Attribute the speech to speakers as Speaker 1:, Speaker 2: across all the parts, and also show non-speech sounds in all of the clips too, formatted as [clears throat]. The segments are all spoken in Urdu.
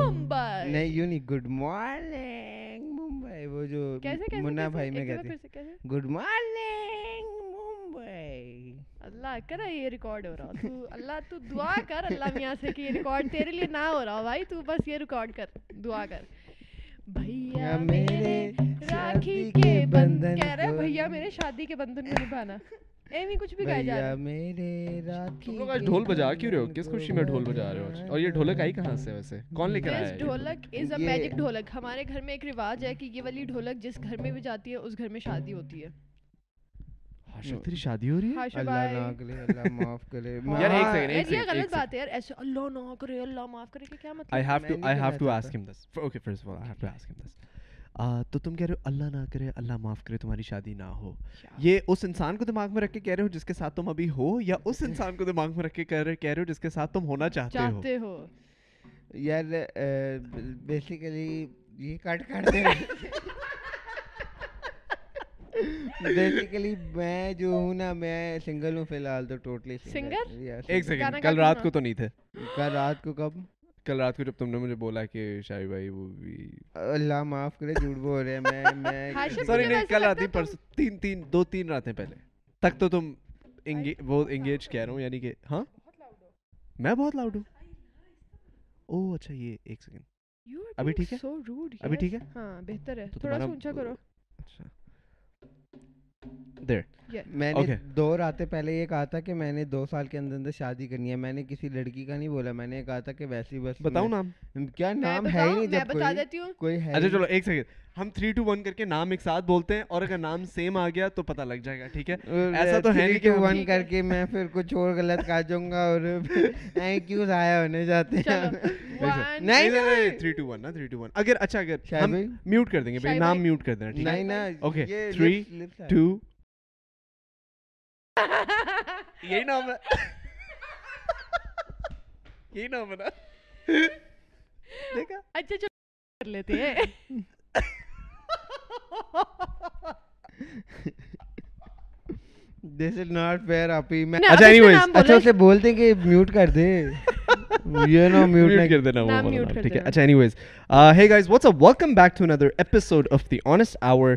Speaker 1: اللہ تو دعا کر اللہ سے ریکارڈ نہ ہو رہا ریکارڈ کر دعا کر نبھانا ایمی کچھ بھی گائے جا رہا
Speaker 2: میرے
Speaker 3: تم لوگ آج ڈھول ڈھول بجا بجا کیوں رہے رہے ہو ہو کس خوشی میں میں میں میں اور یہ یہ ڈھولک ڈھولک ڈھولک ڈھولک آئی کہاں سے ویسے کون لے کر آیا
Speaker 1: ہے
Speaker 3: ہے
Speaker 1: ہے از میجک ہمارے گھر گھر گھر ایک رواج کہ والی جس بجاتی اس شادی ہوتی ہے
Speaker 3: تیری شادی ہو رہی ہے
Speaker 1: ہے
Speaker 2: اللہ
Speaker 1: اللہ اللہ اللہ
Speaker 2: نہ نہ کرے کرے کرے کرے
Speaker 3: معاف معاف
Speaker 2: یار
Speaker 3: یار ایک
Speaker 1: ایک سیکنڈ
Speaker 3: سیکنڈ یہ
Speaker 1: غلط بات ایسے کہ کیا مطلب
Speaker 2: I
Speaker 3: I I have
Speaker 2: have
Speaker 3: have to to to ask ask ہم ہم this this okay first all تو تم کہہ رہے ہو اللہ نہ کرے اللہ معاف کرے تمہاری شادی نہ ہو یہ اس انسان کو دماغ میں رکھ کے کہہ رہے ہو جس کے ساتھ تم ابھی ہو یا [laughs] اس انسان کو دماغ میں رکھ کے کہہ رہے ہو جس کے ساتھ تم ہونا چاہتے ہو
Speaker 2: یار بیسیکلی یہ کٹ کر دے بیسیکلی [laughs] میں جو ہوں نا میں سنگل ہوں فی الحال تو ٹوٹلی
Speaker 1: سنگل
Speaker 3: ایک سیکنڈ کل رات کو تو نہیں تھے
Speaker 2: کل رات کو کب
Speaker 3: کل رات کو جب تم نے مجھے بولا کہ شاہی بھائی وہ بھی
Speaker 2: اللہ معاف کرے جھوٹ بول رہے ہیں میں [laughs] میں
Speaker 3: سوری نہیں کل رات پرس تین تین دو تین راتیں پہلے تک تو تم وہ انگیج کہہ رہا ہوں یعنی کہ ہاں میں بہت لاؤڈ ہوں او اچھا یہ ایک سیکنڈ ابھی ٹھیک ہے ابھی ٹھیک ہے
Speaker 1: ہاں بہتر ہے تھوڑا سا اونچا کرو
Speaker 3: اچھا دیر
Speaker 2: میں نے دو راتیں پہلے یہ کہا تھا کہ میں نے دو سال کے اندر اندر شادی کرنی ہے میں نے کسی لڑکی کا نہیں بولا میں نے کہا تھا کہ ویسی بس بتاؤں
Speaker 3: نام
Speaker 2: کیا نام ہے ہی نہیں کوئی ہے
Speaker 3: اچھا چلو ایک سیکنڈ ہم تھری ٹو ون کر کے نام ایک ساتھ بولتے ہیں اور اگر نام سیم آ گیا تو پتہ لگ جائے گا ٹھیک ہے ایسا تو ہے نہیں کہ
Speaker 2: ون کر کے میں پھر کچھ اور غلط کہا جاؤں گا اور [laughs] کیوں ضائع ہونے جاتے ہیں
Speaker 3: تھری ٹو ون نا تھری ٹو ون اگر اچھا اگر میوٹ کر دیں گے نام میوٹ کر دینا ٹھیک ہے
Speaker 2: نہیں نا okay three
Speaker 3: two
Speaker 2: this is not P میں
Speaker 3: اچھا
Speaker 2: بولتے کہ میوٹ کر دے یہ میوٹ
Speaker 3: نہیں کر دینا وہ اپ welcome back to another episode
Speaker 2: of our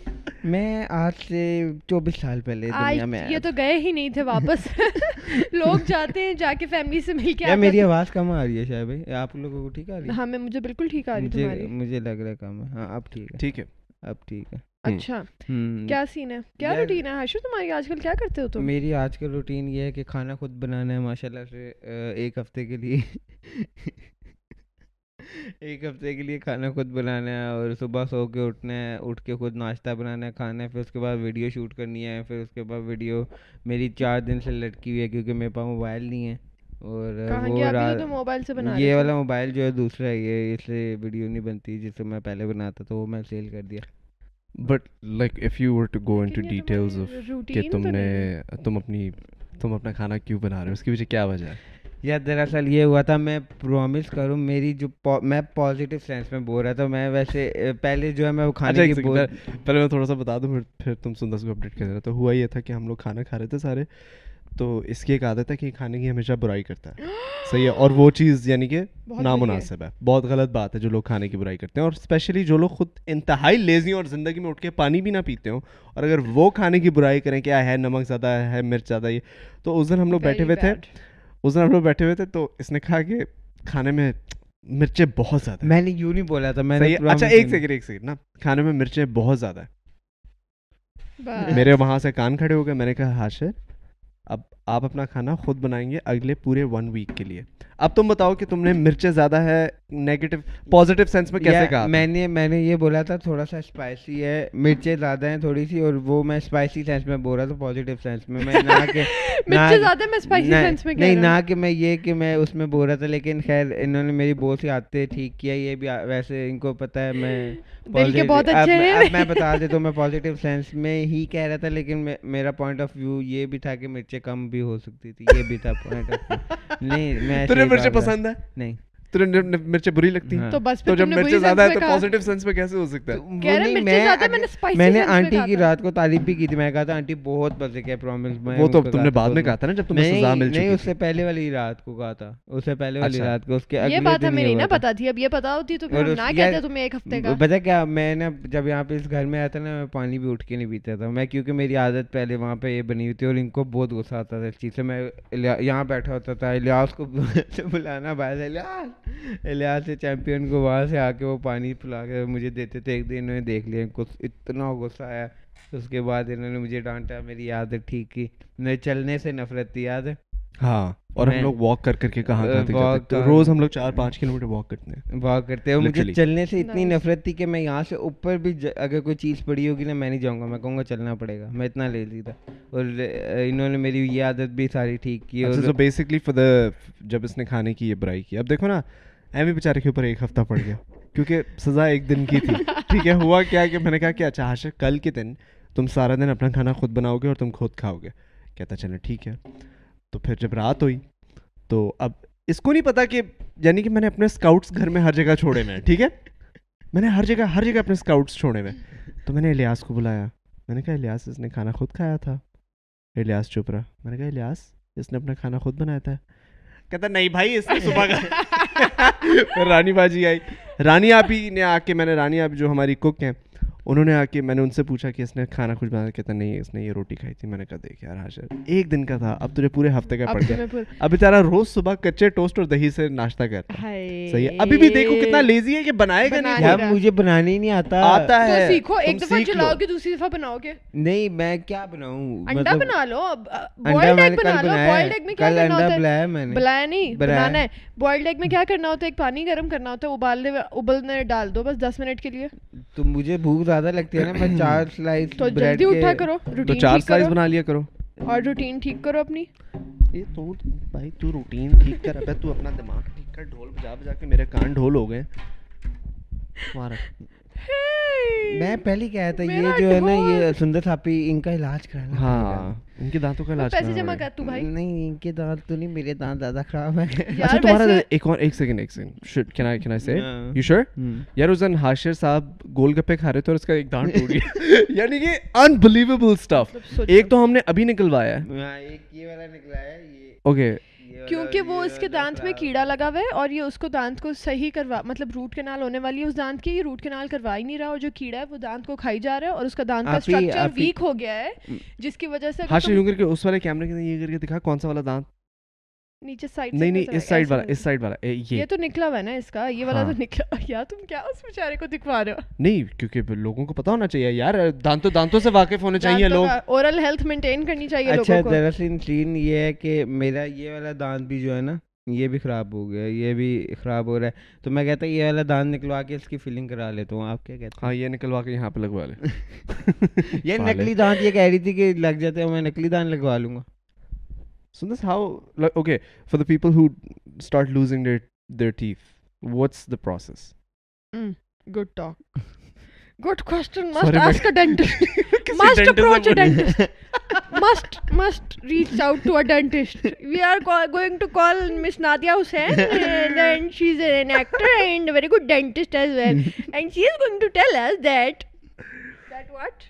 Speaker 2: میں آج سے چوبیس سال پہلے دنیا میں
Speaker 1: یہ تو گئے ہی نہیں تھے واپس [laughs] لوگ جاتے ہیں جا کے فیملی سے مل کے
Speaker 2: میری آواز کم آ رہی ہے شاہ بھائی آپ لوگوں کو ٹھیک آ رہی ہے
Speaker 1: ہاں میں مجھے بالکل ٹھیک آ رہی ہے
Speaker 2: مجھے لگ رہا ہے کم ہے ہاں اب ٹھیک ہے
Speaker 3: ٹھیک ہے
Speaker 2: اب ٹھیک ہے
Speaker 1: اچھا کیا سین ہے کیا روٹین ہے ہرشو تمہاری آج کل کیا کرتے ہو تم
Speaker 2: میری آج کل روٹین یہ ہے کہ کھانا خود بنانا ہے ماشاء اللہ سے ایک ہفتے کے لیے [laughs] ایک ہفتے کے لیے کھانا خود بنانا ہے اور صبح سو کے اٹھنا ہے اٹھ کے خود ناشتہ بنانا ہے کھانا ہے پھر اس کے بعد ویڈیو شوٹ کرنی ہے پھر اس کے بعد ویڈیو میری چار دن سے لٹکی ہوئی ہے کیونکہ میرے پاس موبائل نہیں ہے اور
Speaker 1: موبائل سے
Speaker 2: یہ والا موبائل جو ہے دوسرا ہے یہ اس سے ویڈیو نہیں بنتی جس سے میں پہلے بناتا تو وہ میں سیل کر دیا
Speaker 3: but like if you go into details کہ تم نے تم تم اپنی اپنا کھانا کیوں بنا رہے ہو اس کی وجہ کیا وجہ ہے
Speaker 2: یا دراصل یہ ہوا تھا میں پرومس کروں میری جو میں پازیٹیو سینس میں بول رہا تھا میں ویسے پہلے جو ہے میں وہ
Speaker 3: اچھا، پہلے میں تھوڑا سا بتا دوں پھر تم سندر ہوا یہ تھا کہ ہم لوگ کھانا کھا رہے تھے سارے تو اس کی ایک عادت ہے کہ کھانے کی ہمیشہ برائی کرتا ہے [gasps] صحیح ہے اور وہ چیز یعنی کہ نامناسب ہے بہت غلط بات ہے جو لوگ کھانے کی برائی کرتے ہیں اور اسپیشلی جو لوگ خود انتہائی لیزی ہوں اور زندگی میں اٹھ کے پانی بھی نہ پیتے ہوں اور اگر وہ کھانے کی برائی کریں کہ ہے نمک زیادہ ہے مرچ زیادہ یہ تو اس دن ہم لوگ بیٹھے ہوئے تھے اس دن ہم لوگ بیٹھے ہوئے تھے تو اس نے کہا کہ کھانے میں مرچیں بہت زیادہ
Speaker 2: میں نے یوں نہیں بولا تھا میں نے
Speaker 3: اچھا، کھانے میں مرچیں بہت زیادہ
Speaker 1: ہے
Speaker 3: میرے وہاں سے کان کھڑے ہو گئے میں نے کہا ہاشر اب آپ اپنا کھانا خود بنائیں گے اگلے پورے ون ویک کے لیے اب تم بتاؤ کہ تم نے مرچے زیادہ ہے نیگیٹو پازیٹیو سینس میں کیسے کہا
Speaker 2: میں نے میں نے یہ بولا تھا تھوڑا سا اسپائسی ہے مرچے زیادہ ہیں تھوڑی سی اور وہ میں اسپائسی سینس میں بول رہا تھا پازیٹیو سینس میں میں نہ کہ [laughs] نہیں نہ کہ میں یہ کہ میں اس میں بول رہا تھا لیکن خیر انہوں نے میری بہت سی عادتیں ٹھیک کیا یہ بھی ویسے ان کو پتہ ہے میں میں بتا دیتا ہوں میں پازیٹیو سینس میں ہی کہہ رہا تھا لیکن میرا پوائنٹ آف ویو یہ بھی تھا کہ مرچے کم بھی ہو سکتی تھی یہ بھی تھا پوائنٹ [laughs] نہیں میں
Speaker 3: پسند ہے
Speaker 2: نہیں
Speaker 3: مرچیں بری لگتی
Speaker 1: تو
Speaker 3: میں
Speaker 2: نے آنٹی کی رات کو تعریف بھی
Speaker 1: کیونکہ
Speaker 2: اچھا۔ کیا میں جب یہاں پہ اس گھر میں آیا تھا نا میں پانی بھی اٹھ کے نہیں پیتا تھا میں کیونکہ میری عادت پہلے وہاں پہ یہ بنی ہوئی تھی اور ان کو بہت غصہ آتا تھا اس چیز سے میں یہاں بیٹھا ہوتا تھا لیا بلانا باہر لحاظ سے چیمپئن کو وہاں سے آ کے وہ پانی پلا کے مجھے دیتے تھے ایک دن انہوں نے دیکھ لیا کچھ اتنا غصہ آیا اس کے بعد انہوں نے مجھے ڈانٹا میری یاد ٹھیک کی میں چلنے سے نفرت تھی یاد ہے
Speaker 3: ہاں اور ہم لوگ واک کر کر کے کہاں روز ہم لوگ چار پانچ کلو میٹر واک کرتے ہیں
Speaker 2: واک کرتے ہیں مجھے چلنے سے اتنی نفرت تھی کہ میں یہاں سے اوپر بھی اگر کوئی چیز پڑی ہوگی نا میں نہیں جاؤں گا میں کہوں گا چلنا پڑے گا میں اتنا لے لی تھا اور انہوں نے میری یہ عادت بھی ساری ٹھیک کی اچھا،
Speaker 3: اور بیسکلی جب اس نے کھانے کی یہ برائی کی اب دیکھو نا ایمی بیچارے کے اوپر ایک ہفتہ پڑ گیا کیونکہ سزا ایک دن کی تھی ٹھیک ہے ہوا کیا کہ میں نے کہا کہ اچھا ہاشا کل کے دن تم سارا دن اپنا کھانا خود بناؤ گے اور تم خود کھاؤ گے کہتا چلے ٹھیک ہے تو پھر جب رات ہوئی تو اب اس کو نہیں پتا کہ یعنی کہ میں نے اپنے اسکاؤٹس گھر میں ہر جگہ چھوڑے ہوئے ہیں ٹھیک ہے میں نے ہر جگہ ہر جگہ اپنے اسکاؤٹس چھوڑے ہوئے تو میں نے الیاس کو بلایا میں نے کہا الیاس اس نے کھانا خود کھایا تھا چپ رہا میں نے کہا الیاس اس نے اپنا کھانا خود بنایا تھا کہتا نہیں بھائی اس میں صبح [laughs] رانی باجی آئی رانی آپ ہی نے آ کے میں نے رانی آپ جو ہماری کک ہیں انہوں نے آ کے میں نے ان سے پوچھا کہ اس نے کھانا کچھ بنایا کہتا نہیں اس نے یہ روٹی کھائی تھی میں نے کہا دیکھ یار حاشر ایک دن کا تھا اب تجھے پورے ہفتے کا پڑ گیا ابھی تیرا روز صبح کچے ٹوسٹ اور دہی سے ناشتہ کرتا صحیح ہے ابھی بھی دیکھو کتنا لیزی ہے کہ بنائے گا نہیں
Speaker 2: مجھے بنانا ہی نہیں آتا
Speaker 3: آتا ہے
Speaker 1: سیکھو ایک دفعہ چلاؤ گے دوسری دفعہ بناؤ گے
Speaker 2: نہیں میں کیا بناؤں
Speaker 1: انڈا مطلب بنا لو بوائلڈ ایگ بنا لو بوائلڈ ایگ میں کیا کرنا ہوتا ہے
Speaker 2: بلایا میں نے
Speaker 1: بلایا نہیں بنانا ہے بوائلڈ ایگ میں کیا کرنا ہوتا ہے ایک پانی گرم کرنا ہوتا ہے ابالنے ابلنے ڈال دو بس دس منٹ کے لیے
Speaker 2: تو مجھے بھوک زیادہ لگتی ہے نا میں چار سلائس
Speaker 1: تو جلدی اٹھا کرو
Speaker 3: تو چار سلائس بنا لیا کرو
Speaker 1: اور روٹین ٹھیک کرو اپنی
Speaker 3: یہ تو بھائی تو روٹین ٹھیک کر اب تو اپنا دماغ ٹھیک کر ڈھول بجا بجا کے میرے کان ڈھول ہو گئے تمہارا
Speaker 2: میں پہلے کہا تھا یہ جو ہے نا یہ سندر تھاپی ان کا علاج کرانا
Speaker 3: ہاں ان کے دانتوں کا علاج
Speaker 1: پیسے جمع کر تو بھائی
Speaker 2: نہیں ان کے دانت تو نہیں میرے دانت زیادہ خراب ہیں
Speaker 3: اچھا تمہارا ایک اور ایک سیکنڈ ایک second shit can I can I say you sure یار اس دن ہاشر صاحب گول گپے کھا رہے تھے اور اس کا ایک دانت ٹوٹ گیا [laughs] یعنی کہ ان انبلیویبل سٹف ایک تو ہم نے ابھی نکلوایا
Speaker 2: ہے ہاں، ایک یہ والا نکلا ہے یہ
Speaker 3: اوکے
Speaker 1: کیونکہ وہ اس کے دانت میں کیڑا لگا ہوا ہے اور یہ اس کو دانت کو صحیح کروا مطلب روٹ کنال ہونے والی ہے اس دانت کی روٹ کنال کروا ہی نہیں رہا اور جو کیڑا ہے وہ دانت کو کھائی جا رہا ہے اور اس کا دانت کا اسٹرکچر ویک ہو گیا ہے جس کی وجہ سے
Speaker 3: اس والے کیمرے کے دکھا کون سا والا دانت لوگوں کو پتا ہونا چاہیے چاہیے چاہیے یار دانتوں دانتوں سے واقف ہونے لوگ
Speaker 1: اورل ہیلتھ مینٹین کرنی
Speaker 2: اچھا دراصل یہ ہے کہ میرا یہ والا دانت بھی جو ہے نا یہ بھی خراب ہو گیا یہ بھی خراب ہو رہا ہے تو میں کہتا ہوں یہ والا دان نکلوا کے اس کی فلنگ کرا لیتا ہوں آپ کیا کہتے ہیں
Speaker 3: ہاں یہ نکلوا کے یہاں پہ لگوا لیں [laughs]
Speaker 2: یہ نکلی دانت یہ کہہ رہی تھی کہ لگ جاتے ہیں میں نکلی دان لگوا لوں گا
Speaker 3: So this how like okay for the people who start losing their their teeth, what's the process?
Speaker 1: Mm, good talk. good question. Must Sorry, ask a dentist. must approach a dentist. must must reach out to a dentist. We are call, going to call Miss Nadia Hussain, and, and she's an actor and a very good dentist as well. and she is going to tell us that that what.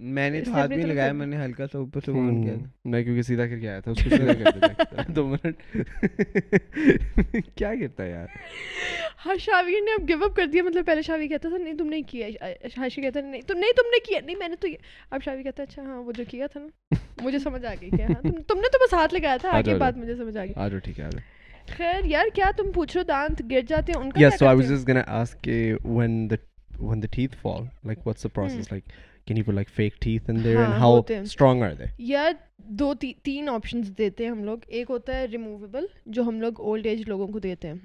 Speaker 3: میں
Speaker 2: میں میں نے نے نے تو ہاتھ بھی لگایا ہلکا سا اوپر سے بول کیا
Speaker 3: کیا کیونکہ سیدھا سیدھا کر کر کر کے آیا تھا تھا اس کو دیا [laughs] دو منٹ کرتا ہے یار
Speaker 1: شاویر اب گیو اپ مطلب پہلے کہتا نہیں تم نے کیا کہتا نہیں تو تم نے کیا کیا تو اب کہتا اچھا ہاں وہ جو تھا نا [laughs] مجھے سمجھ آ گئی ہاں، بس ہاتھ لگایا تھا آگے بات مجھے سمجھ آ
Speaker 3: آ گئی جاؤ ٹھیک ہے
Speaker 1: خیر یار کیا تم دانت گر جاتے ہیں ان کا
Speaker 3: yes so I was just gonna ask کہ when when the the the teeth fall like hmm. like what's process can you put like
Speaker 1: fake
Speaker 3: teeth
Speaker 1: in there
Speaker 3: and how they
Speaker 1: یا دو تین دیتے دیتے دیتے ہیں ہیں ہیں ہیں ہم ہم ہم لوگ لوگ لوگ ایک ہوتا ہے ریموویبل ریموویبل جو اولڈ ایج لوگوں لوگوں کو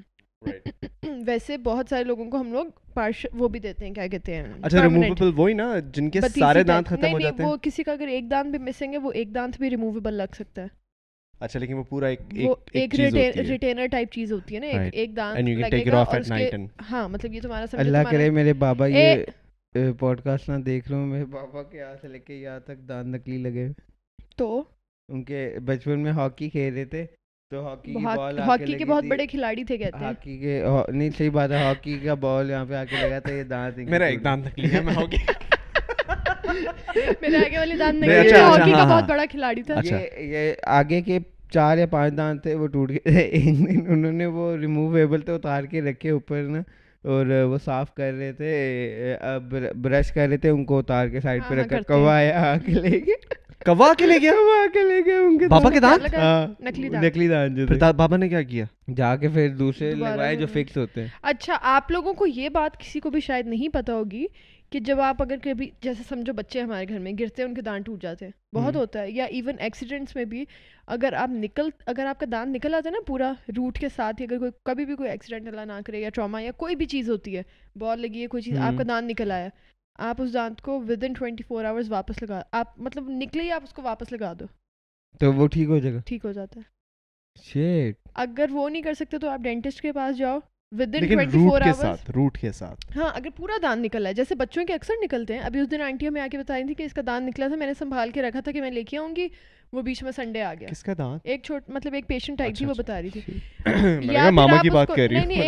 Speaker 1: کو ویسے بہت سارے وہ بھی کیا کہتے
Speaker 3: اچھا وہی نا جن کے سارے دانت ختم ہو جاتے ہیں
Speaker 1: وہ کسی کا اگر ایک دانت بھی مسنگ ہے وہ ایک دانت بھی ریموویبل لگ سکتا ہے
Speaker 3: اچھا لیکن وہ پورا ایک ایک
Speaker 1: ایک ریٹینر ٹائپ چیز ہوتی ہے نا دانت ہاں مطلب یہ تمہارا
Speaker 2: اللہ کرے میرے بابا یہ پوڈ کاسٹ نہ دیکھ رہا ہوں میرے پاپا کے یہاں سے لے کے یہاں تک دان نکلی لگے
Speaker 1: تو
Speaker 2: ان کے بچپن میں ہاکی کھیل رہے تھے تو ہاکی کی بال
Speaker 1: ہاکی کے بہت بڑے کھلاڑی تھے کہتے ہیں
Speaker 2: ہاکی کے ہاں، نہیں صحیح بات ہے ہاکی کا بال یہاں پہ آ کے لگا تھا یہ دانت
Speaker 3: میرا ایک دان نکلی ہے میں ہاکی [laughs]
Speaker 1: میرے آگے والے دان
Speaker 3: نکلے
Speaker 1: ہاکی کا
Speaker 3: ہاں، ہاں۔
Speaker 1: بہت بڑا کھلاڑی تھا
Speaker 3: اچھا۔
Speaker 2: یہ آگے کے چار یا پانچ دانت تھے وہ ٹوٹ گئے [laughs] انہوں نے وہ ریموویبل تھے اتار کے رکھے اوپر نا اور وہ صاف کر رہے تھے برش کر رہے تھے ان کو اتار کے سائڈ
Speaker 1: ہاں،
Speaker 3: پہ
Speaker 1: ہاں،
Speaker 2: ہاں۔
Speaker 1: نکلی
Speaker 3: دن بابا نے کیا
Speaker 2: جا کے دوسرے جو فکس ہوتے ہیں
Speaker 1: اچھا آپ لوگوں کو یہ بات کسی کو بھی شاید نہیں پتا ہوگی کہ جب آپ اگر کبھی جیسے سمجھو بچے ہمارے گھر میں گرتے ہیں ان کے دانت ٹوٹ جاتے ہیں بہت ہوتا ہے یا ایون ایکسیڈنٹس میں بھی اگر آپ نکل اگر آپ کا دانت نکل آتا ہے نا پورا روٹ کے ساتھ ہی اگر کوئی کبھی بھی کوئی ایکسیڈنٹ اللہ نہ کرے یا ٹراما یا کوئی بھی چیز ہوتی ہے بال لگی ہے کوئی چیز آپ کا دانت نکل آیا آپ اس دانت کو within twenty four hours واپس لگا آپ مطلب نکلے ہی آپ اس کو واپس لگا دو
Speaker 2: تو وہ ٹھیک ہو جائے گا
Speaker 1: ٹھیک ہو جاتا ہے اگر وہ نہیں کر سکتے تو آپ ڈینٹسٹ کے پاس جاؤ جیسے بچوں کے اکثر نکلتے ہیں ابھی اس دن آنٹی میں آ کے بتائی تھی کہ اس کا دان نکلا تھا میں نے سنبھال کے رکھا تھا کہ میں لے کے آؤں گی وہ بیچ میں سنڈے آ گیا ایک مطلب ایک پیشنٹ آئی تھی وہ
Speaker 3: اچھا،
Speaker 1: اچھا، بتا رہی تھی اچھا،
Speaker 3: ماما کی بات کر رہی
Speaker 1: نہیں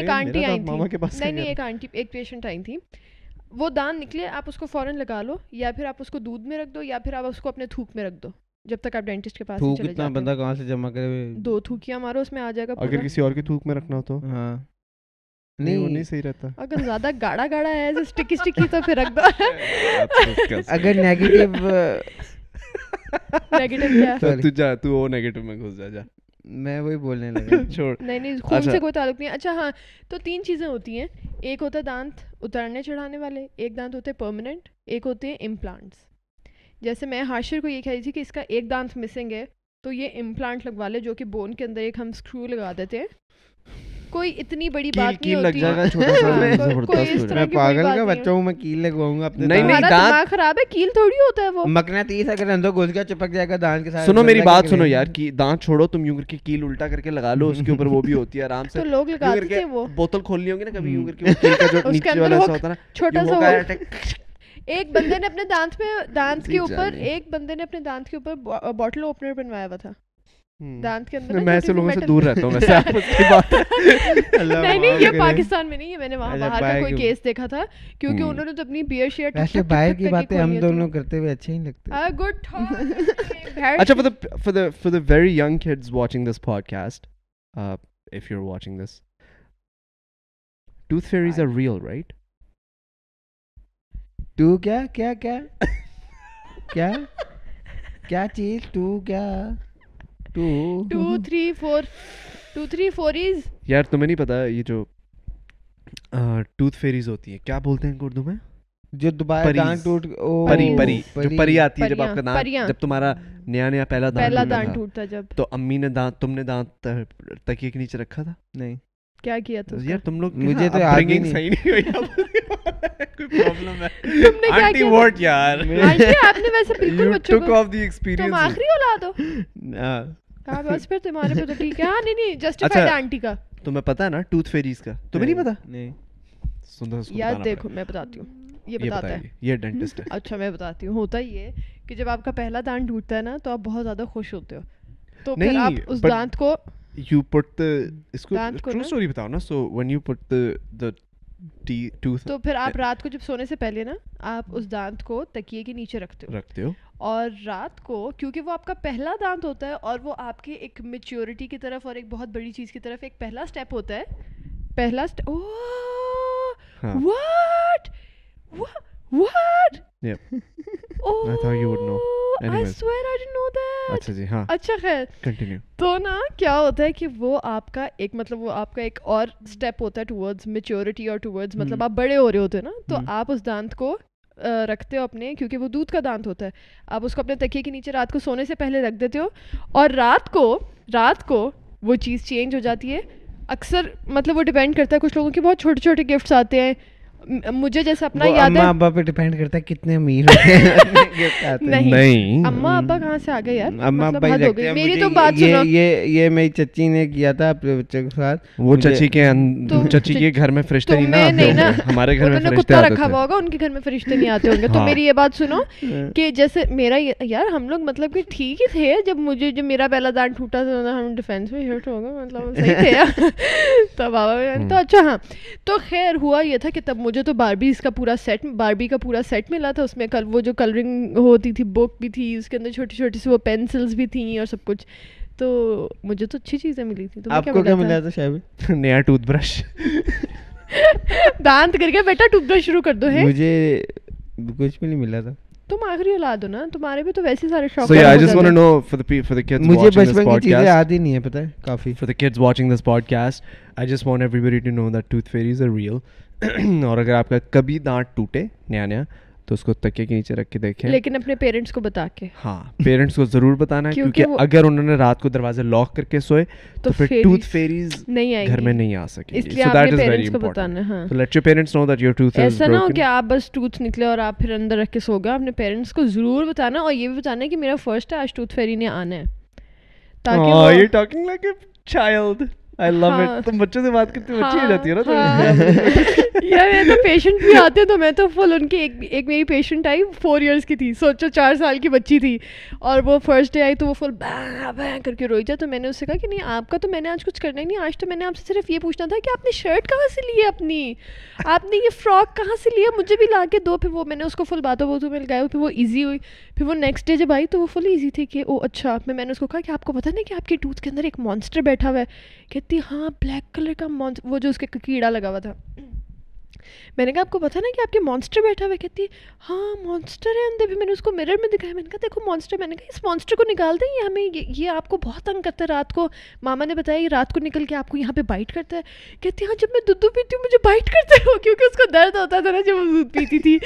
Speaker 1: ایک آنٹی ایک پیشنٹ آئی تھی وہ دان نکلے آپ اس کو فوراً لگا لو یا پھر آپ اس کو دودھ میں رکھ دو یا پھر آپ اس کو اپنے تھوک میں رکھ دو جب تک آپ ڈینٹسٹ کے پاس چلے جاتے
Speaker 2: بندہ کہاں سے جمع کرے
Speaker 1: دو تھوکیاں مارو اس میں آ جائے گا
Speaker 3: اگر کسی اور کی تھوک میں رکھنا ہو تو
Speaker 2: ہاں
Speaker 1: تو تین چیزیں ہوتی ہیں ایک ہوتا ہے دانت اترنے چڑھانے والے ایک دانت ہوتے پرماننٹ ایک ہوتے ہیں جیسے میں ہاشر کو یہ کہہ رہی تھی کہ اس کا ایک دانت مسنگ ہے تو یہ امپلانٹ لگوا لے جو کہ بون کے اندر ایک ہم اسکرو لگا دیتے ہیں [laughs]
Speaker 2: دانت
Speaker 3: چھوڑو تم کے کیل الٹا کر کے لگا لو اس کے اوپر وہ بھی ہوتی ہے آرام سے [laughs]
Speaker 1: ایک بندے نے اپنے دانت میں دانت [laughs] کے اوپر ایک بندے نے اپنے دانت کے اوپر ہوا تھا دانت کے اندر
Speaker 3: میں ایسے لوگوں سے دور رہتا ہوں ویسے کی بات
Speaker 1: نہیں نہیں یہ پاکستان میں نہیں ہے میں نے نے وہاں
Speaker 2: باہر
Speaker 1: باہر کا کوئی کیس دیکھا تھا کیونکہ انہوں تو اپنی بیئر شیئر
Speaker 2: ویسے کی باتیں ہم دونوں کرتے ہوئے اچھے ہی لگتے
Speaker 3: ہیں گڈ ٹاک
Speaker 2: اچھا کیا کیا کیا کیا کیا کیا
Speaker 1: چیز
Speaker 3: یار تمہیں نہیں پتا تکیے کے نیچے رکھا تھا
Speaker 2: نہیں
Speaker 1: کیا تو
Speaker 3: یار تم لوگ
Speaker 2: نہیں
Speaker 3: واٹ یار
Speaker 1: کا اچھا میں بتاتی ہوں تو آپ بہت زیادہ خوش ہوتے ہو تو دانت
Speaker 3: دا
Speaker 1: تو پھر آپ رات کو جب سونے سے پہلے نا آپ اس دانت کو تکیے کے نیچے رکھتے ہو
Speaker 3: رکھتے ہو
Speaker 1: اور رات کو کیونکہ وہ آپ کا پہلا دانت ہوتا ہے اور وہ آپ کی ایک میچیورٹی کی طرف اور ایک بہت بڑی چیز کی طرف ایک پہلا اسٹیپ ہوتا ہے پہلا
Speaker 3: اچھا
Speaker 1: تو نا کیا ہوتا ہے کہ وہ آپ کا ایک مطلب وہ آپ کا ایک اور ہوتا ہے اور مطلب آپ بڑے ہو رہے ہوتے ہیں نا تو آپ اس دانت کو رکھتے ہو اپنے کیونکہ وہ دودھ کا دانت ہوتا ہے آپ اس کو اپنے تکیے کے نیچے رات کو سونے سے پہلے رکھ دیتے ہو اور رات کو رات کو وہ چیز چینج ہو جاتی ہے اکثر مطلب وہ ڈپینڈ کرتا ہے کچھ لوگوں کے بہت چھوٹے چھوٹے گفٹس آتے ہیں مجھے جیسے اپنا یاد ہے
Speaker 2: ابا پہ ڈیپینڈ کرتا ہے کتنے [laughs] امیر
Speaker 1: نہیں اما ابا کہاں سے آ گئے یار
Speaker 2: اما
Speaker 1: مطلب
Speaker 2: ابا ہی رکھتے ہیں
Speaker 1: میری تو بات سنو
Speaker 2: یہ یہ میری چچی نے کیا تھا اپنے بچے کے ساتھ
Speaker 3: وہ چچی کے چچی کے گھر میں فرشتے نہیں
Speaker 1: نا
Speaker 3: ہمارے گھر میں فرشتے آتے
Speaker 1: رکھا ہوا ہوگا ان کے گھر میں فرشتے نہیں آتے ہوں گے تو
Speaker 3: ہاں۔
Speaker 1: میری یہ بات سنو ہاں۔ کہ جیسے میرا یار ہم لوگ مطلب کہ ٹھیک ہی تھے جب مجھے جو میرا پہلا دان ٹوٹا تھا ہم ڈیفینس میں ہٹ ہوگا مطلب صحیح تھے [laughs] [laughs] تو بابا تو اچھا ہاں تو خیر ہوا یہ تھا کہ تب مجھے مجھے تو باربیز کا پورا سیٹ باربی کا پورا سیٹ ملا تھا اس میں کل وہ جو کلرنگ ہوتی تھی بک بھی تھی اس کے اندر چھوٹی چھوٹی سی وہ پینسلس بھی تھیں اور سب کچھ تو مجھے تو اچھی چیزیں ملی تھیں
Speaker 2: آپ کو کیا ملا تھا شاید [laughs]
Speaker 3: نیا ٹوتھ برش [laughs]
Speaker 1: دانت کر کے بیٹا ٹوتھ برش شروع کر دو ہے
Speaker 2: مجھے کچھ بھی نہیں ملا تھا
Speaker 1: تم آخری اولاد ہو نا تمہارے بھی تو ویسے سارے شوق
Speaker 3: ہیں
Speaker 1: I
Speaker 3: just want
Speaker 1: to
Speaker 3: know for the P for the kids
Speaker 2: مجھے بچپن کی چیزیں یاد ہی نہیں ہیں پتہ ہے کافی
Speaker 3: for the kids watching this podcast I just want everybody to know that tooth fairies are real اور اگر آپ کا کبھی دانت ٹوٹے نیا نیا تو اس کو تکے کے نیچے رکھ کے دیکھیں
Speaker 1: لیکن اپنے پیرنٹس کو بتا کے
Speaker 3: ہاں پیرنٹس کو ضرور بتانا ہے
Speaker 1: کیونکہ
Speaker 3: اگر انہوں نے رات کو دروازے لاک کر کے سوئے تو پھر ٹوتھ فیریز
Speaker 1: نہیں آئے
Speaker 3: گھر میں نہیں آ سکے
Speaker 1: اس لیے اپنے پیرنٹس کو بتانا
Speaker 3: ہے let your parents know that your tooth
Speaker 1: ایسا نہ ہو کہ آپ بس ٹوتھ نکلے اور آپ پھر اندر رکھ کے سو گئے اپنے پیرنٹس کو ضرور بتانا اور یہ بھی بتانا کہ میرا فرسٹ ہے آج ٹوتھ فیری نے آنا ہے تاکہ وہ
Speaker 3: you talking like a child
Speaker 1: ہاں۔
Speaker 3: تم بچوں سے پیشنٹ
Speaker 1: ہاں، ہاں۔ بھی آتے تو میں تو فل ان کی ایک میری پیشنٹ آئی فور ایئرس کی تھی سوچو چار سال کی بچی تھی اور وہ فرسٹ ڈے آئی تو وہ فل بہ بہ کر کے روئی جا تو میں نے اسے کہا کہ نہیں آپ کا تو میں نے آج کچھ کرنا ہی نہیں آج تو میں نے آپ سے صرف یہ پوچھنا تھا کہ آپ نے شرٹ کہاں سے لی اپنی آپ نے یہ فراک کہاں سے لیا مجھے بھی لا کے دو پھر وہ میں نے اس کو فل باتوں باتوں میں لگایا پھر وہ ایزی ہوئی پھر وہ نیکسٹ ڈے جب آئی تو وہ فل ایزی تھی کہ او اچھا میں نے اس کو کہا کہ آپ کو پتا نہیں کہ آپ کے ٹوتھ کے اندر ایک مانسٹر بیٹھا ہوا ہے کہ ہاں بلیک کلر کا مانس وہ جو اس کے کیڑا لگا ہوا تھا میں نے کہا آپ کو پتا نا کہ آپ کے مانسٹر بیٹھا ہوا کہتی ہے ہاں مانسٹر ہے اندر بھی میں نے اس کو مرر میں دکھایا میں نے کہا دیکھو مانسٹر میں نے کہا اس مانسٹر کو نکال دیں یہ ہمیں یہ آپ کو بہت تنگ کرتا ہے رات کو ماما نے بتایا یہ رات کو نکل کے آپ کو یہاں پہ بائٹ کرتا ہے کہتی ہاں جب میں دودھ پیتی ہوں مجھے بائٹ کرتا ہے [laughs] کیونکہ اس کو درد ہوتا تھا نا جب وہ دودھ پیتی تھی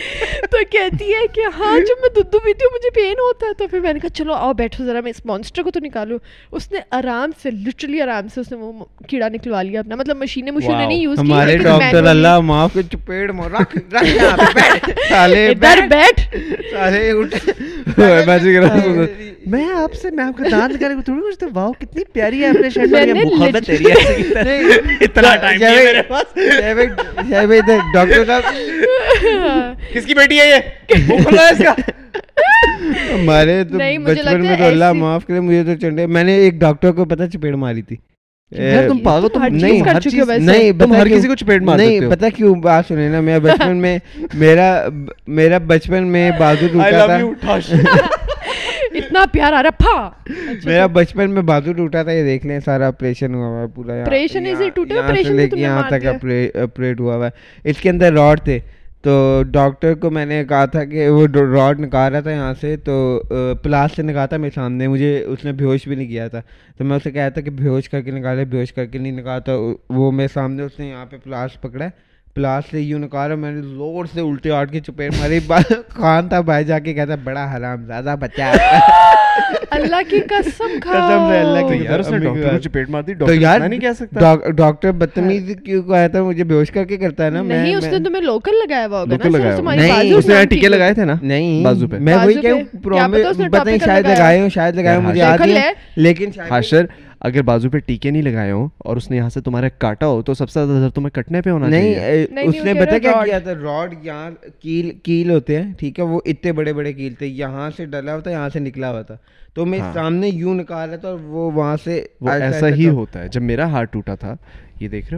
Speaker 1: تو کہتی ہے کہ ہاں جب میں دودھ پیتی ہوں مجھے پین ہوتا ہے تو پھر میں نے کہا چلو آؤ بیٹھو ذرا میں اس مانسٹر کو تو نکالوں اس نے آرام سے لٹرلی آرام سے اس نے وہ کیڑا نکلوا لیا اپنا مطلب مشینیں مشینیں نہیں یوز کی
Speaker 2: ہمارے ڈاکٹر اللہ معاف چپیڑ مو رکھ رکھ یہاں پہ بیٹھ سالے
Speaker 1: ادھر
Speaker 2: بیٹھ سالے اٹھ
Speaker 3: میں بچ گیا ہاں۔ میں آپ سے میں آپ کا دانت کر کے تھوڑی کچھ تو واو کتنی پیاری ہے اپنے شرٹ
Speaker 1: میں یہ
Speaker 3: محبت ہے اتنا ٹائم ہے میرے پاس یہ بھائی یہ بھی
Speaker 2: ڈاکٹر صاحب
Speaker 3: کس کی بیٹی ہے یہ وہ کھلا ہے اس کا
Speaker 2: ہمارے تو بچپن میں تو اللہ معاف کرے مجھے تو چنڈے میں نے ایک ڈاکٹر کو پتا چپیڑ ماری تھی
Speaker 3: نہیں
Speaker 2: پتا میرا بچپن میں بازو ٹوٹا تھا [laughs]
Speaker 1: اتنا پیارا رپھا [laughs]
Speaker 2: میرا بچپن میں بازو ٹوٹا تھا یہ دیکھ لیں سارا آپریشن ہوا ہوا ہوا پورا
Speaker 1: آپریشن
Speaker 2: یہاں تک آپریٹ اس کے اندر راڈ تھے تو ڈاکٹر کو میں نے کہا تھا کہ وہ راڈ نکال رہا تھا یہاں سے تو پلاس سے نکالا تھا میرے سامنے مجھے اس نے بیہوش بھی نہیں کیا تھا تو میں اسے کہا تھا کہ بیہوش کر کے نکالے بیہوش کر کے نہیں نکالا تھا وہ میرے سامنے اس نے یہاں پہ پلاس پکڑا پلاس سے یوں نکالا میں نے زور سے الٹے آٹ کے چپیٹ ماری کان تھا بھائی جا کے کہتا بڑا حرام زیادہ بچہ [laughs]
Speaker 1: اللہ کی کی قسم
Speaker 2: قسم سے اللہ
Speaker 3: یار اس نے ڈاکٹر مار دی ڈاکٹر ڈاکٹر نہیں کہہ سکتا
Speaker 2: بدتمیز کیوں کو آیا تھا مجھے کر کے کرتا ہے نا نا میں
Speaker 1: نہیں اس اس نے
Speaker 2: نے
Speaker 1: تمہیں لوکل لگایا ہوا ہوگا
Speaker 3: ٹیکے لگائے تھے نا
Speaker 2: نہیں نہیں
Speaker 3: بازو پہ
Speaker 2: میں وہی کہوں پتہ شاید لگائے ہوں شاید لگائے ہوں مجھے یاد نہیں لیکن
Speaker 3: لیکن اگر بازو پہ ٹیکے نہیں لگائے ہوں اور اس نے یہاں سے تمہارے کاٹا ہو تو سب سے زیادہ نظر تمہیں کٹنے پہ ہونا
Speaker 2: نہیں اس نے
Speaker 1: بتایا
Speaker 2: کیا کیا تھا راڈ یہاں کیل کیل ہوتے ہیں ٹھیک ہے وہ اتنے بڑے بڑے کیل تھے یہاں سے ڈلا ہوتا ہے یہاں سے نکلا ہوا تھا تو میں
Speaker 3: ہاں۔
Speaker 2: سامنے یوں نکال رہا تھا اور وہ وہاں سے ایسا
Speaker 3: ہی ہوتا ہے جب میرا ہاتھ ٹوٹا تھا یہ دیکھ رہے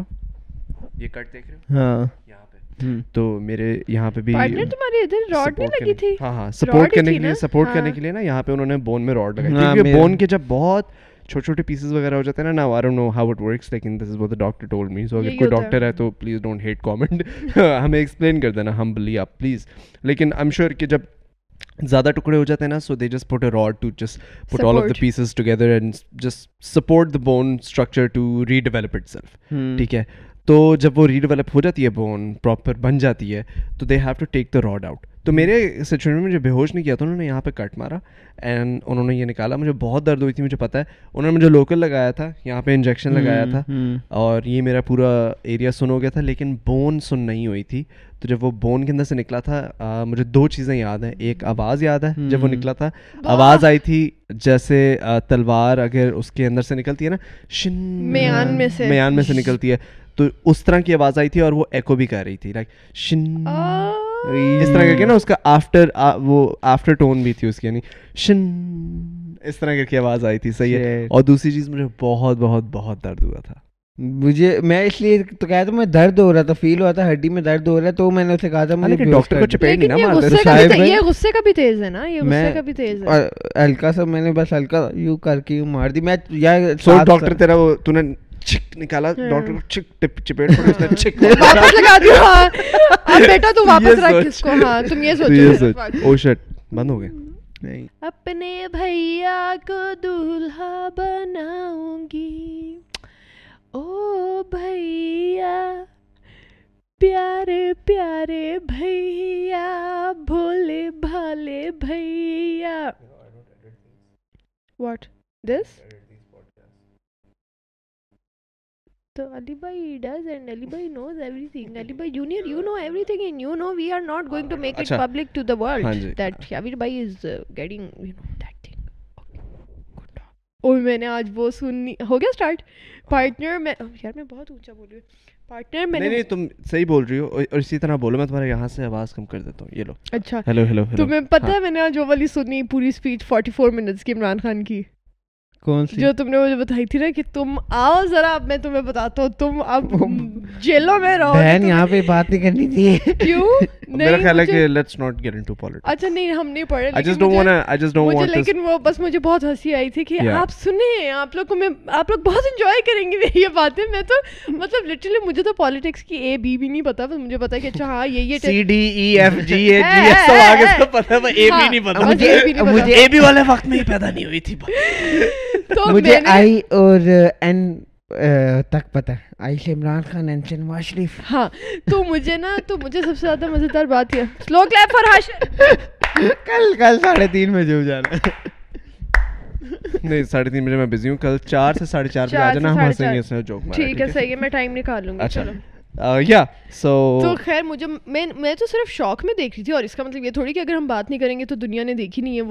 Speaker 3: ہو یہ کٹ دیکھ رہے ہو
Speaker 2: ہاں
Speaker 3: تو میرے یہاں پہ بھی
Speaker 1: تمہارے ادھر راڈ نہیں لگی تھی
Speaker 3: ہاں ہاں سپورٹ کرنے کے لیے سپورٹ
Speaker 1: ہاں۔
Speaker 3: کرنے کے لیے نا یہاں پہ انہوں نے بون میں راڈ لگائی بون ہاں، کے جب بہت چھوٹے چھوٹے پیسز وغیرہ ہو جاتے ہیں نا نا are know how it works لیکن دس وا دا دا ٹول می سو اگر کوئی ڈاکٹر ہے تو پلیز ڈونٹ ہیٹ کامنٹ ہمیں ایکسپلین کر دینا ہم بلی آپ پلیز لیکن آئی ایم شیور کہ جب زیادہ ٹکڑے ہو جاتے ہیں نا so they just put rod to just put all of the pieces together and just support the bone structure to redevelop itself ٹھیک ہے تو جب وہ ری ڈیولپ ہو جاتی ہے بون پراپر بن جاتی ہے تو they have to take the rod out تو میرے سچویشن میں مجھے بے ہوش نہیں کیا تھا انہوں نے یہاں پہ کٹ مارا اینڈ انہوں نے یہ نکالا مجھے بہت درد ہوئی تھی مجھے پتا ہے انہوں نے مجھے لوکل لگایا تھا یہاں پہ انجیکشن لگایا تھا اور یہ میرا پورا ایریا سن ہو گیا تھا لیکن بون سن نہیں ہوئی تھی تو جب وہ بون کے اندر سے نکلا تھا مجھے دو چیزیں یاد ہیں ایک آواز یاد ہے جب وہ نکلا تھا آواز آئی تھی جیسے تلوار اگر اس کے اندر سے نکلتی ہے نا شن
Speaker 1: میان میں سے
Speaker 3: میان میں سے نکلتی ہے تو اس طرح کی آواز آئی تھی اور وہ ایکو بھی کر رہی تھی لائک شن اس طرح کر کے نا اس کا آفٹر وہ آفٹر ٹون بھی تھی اس کی یعنی شن اس طرح کر کے آواز آئی تھی صحیح ہے اور دوسری چیز مجھے بہت بہت بہت درد ہوا تھا
Speaker 2: مجھے میں اس لیے تو کہا تھا میں درد ہو رہا تھا فیل ہوا تھا ہڈی میں درد ہو رہا تو میں نے اسے کہا تھا میں
Speaker 3: ڈاکٹر کو چپیٹ نہیں نا
Speaker 1: مارتا یہ غصے کا بھی تیز ہے نا یہ غصے کا بھی تیز ہے
Speaker 2: ہلکا سا میں نے بس ہلکا یوں کر کے یوں مار دی میں یا
Speaker 3: ڈاکٹر تیرا وہ تو نے چک [laughs]
Speaker 1: ہاں۔ ہاں،
Speaker 3: oh
Speaker 2: نہیں
Speaker 1: اپنے کو oh بھیا پیارے پیارے بھیا بھولے بھالے بھیا واٹ دس تو علی بھائی ڈز اینڈ علی بھائی نوز ایوری تھنگ علی بھائی junior you know everything and you know we are not going to make it public to the world that Shahveer بھائی is getting you know that thing اوہ میں نے آج وہ سننی ہو گیا اسٹارٹ پارٹنر میں یار میں بہت اونچا بول رہی ہوں پارٹنر میں
Speaker 3: نہیں تم صحیح بول رہی ہو اور اسی طرح بولو میں تمہارے یہاں سے آواز کم کر دیتا ہوں یہ لو
Speaker 1: اچھا
Speaker 3: ہیلو ہیلو
Speaker 1: تمہیں پتہ ہے میں نے آج وہ والی سنی پوری اسپیچ فورٹی فور منٹس کی عمران خان کی جو تم نے مجھے بتائی تھی نا کہ تم آؤ ذرا اب میں تمہیں بتاتا ہوں تم اب جیلوں میں رہو
Speaker 2: نہیں کرنی تھی
Speaker 1: اچھا، ہم نہیں پڑھے لیکن میں تو مطلب لٹرلی مجھے تو پالیٹکس کی پتا بس مجھے پتا کہ اچھا ہاں یہ
Speaker 3: والے وقت میں پیدا نہیں ہوئی [laughs]
Speaker 2: مجھے آئی اور این تک پتا عائشہ عمران خان اینڈ شنوا شریف
Speaker 1: ہاں تو مجھے نا تو مجھے سب سے زیادہ مزیدار بات یہ سلو کلیپ فار ہاشم
Speaker 2: کل کل ساڑھے تین بجے ہو جانا
Speaker 3: نہیں ساڑھے تین بجے میں بزی ہوں کل چار سے ساڑھے چار بجے آ جانا ہم ہنسیں گے جوک
Speaker 1: ٹھیک ہے صحیح ہے میں ٹائم نکال لوں گا
Speaker 3: اچھا۔
Speaker 1: چلو Uh, میں تو صرف شوق میں دیکھ رہی تھی اور اس کا مطلب یہ تھوڑی کہ اگر ہم بات نہیں نہیں کریں گے تو دنیا نے دیکھی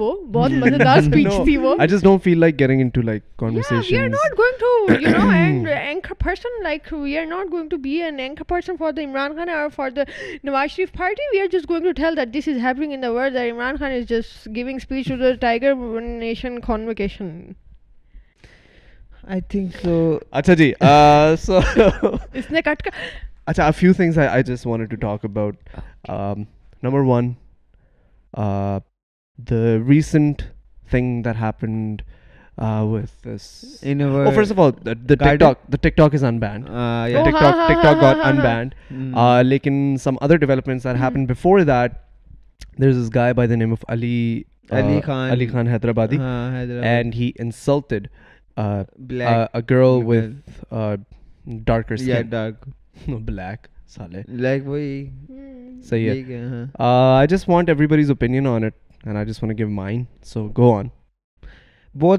Speaker 2: تواز شریف
Speaker 3: اچھا جی اچھا few things I just want to talk about number one the recent thing that happened
Speaker 2: بہت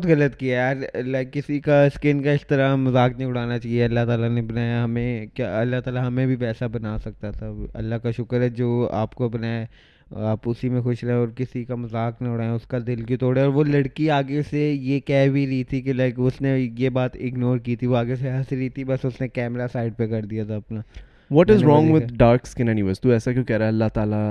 Speaker 2: غلط کیا یار لائک کسی کا کا اسکن اس طرح مذاق نہیں اڑانا چاہیے اللہ تعالیٰ نے بنایا ہمیں کیا اللہ تعالیٰ ہمیں بھی ویسا بنا سکتا تھا اللہ کا شکر ہے جو آپ کو بنایا آپ اسی میں خوش رہے اور کسی کا مذاق نہیں اڑائیں اس کا دل کی توڑے اور وہ لڑکی آگے سے یہ کہہ بھی رہی تھی کہ لائک اس نے یہ بات اگنور کی تھی وہ آگے سے ہنس رہی تھی بس اس نے کیمرہ سائڈ پہ کر دیا تھا اپنا what is
Speaker 3: wrong
Speaker 2: with
Speaker 3: dark skin anyways تو ایسا کیوں کہہ رہا ہے اللہ تعالیٰ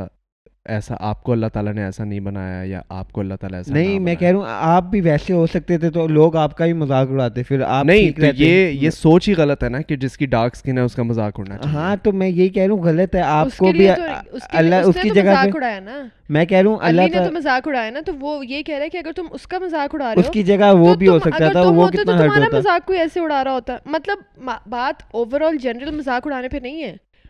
Speaker 3: ایسا آپ کو اللہ تعالیٰ نے ایسا نہیں بنایا یا آپ کو اللہ تعالیٰ ایسا
Speaker 2: نہیں میں کہہ رہا ہوں آپ بھی ویسے ہو سکتے تھے تو لوگ آپ کا بھی مذاق اڑاتے پھر آپ
Speaker 3: نہیں یہ یہ سوچ ہی غلط ہے نا کہ جس کی ڈارک اسکن ہے اس کا مذاق اڑنا
Speaker 2: ہاں تو میں یہی کہہ رہا ہوں غلط ہے آپ کو بھی اللہ اس کی جگہ
Speaker 1: اڑایا نا
Speaker 2: میں کہہ رہا ہوں اللہ
Speaker 1: نے تو مذاق اڑایا نا تو وہ یہ کہہ رہا ہے کہ اگر تم اس کا مذاق اڑا رہے ہو اس
Speaker 2: کی جگہ وہ بھی ہو سکتا تھا وہ کتنا ہرٹ ہوتا
Speaker 1: مذاق کوئی ایسے اڑا رہا ہوتا مطلب بات اوور آل جنرل مذاق اڑانے پہ نہیں ہے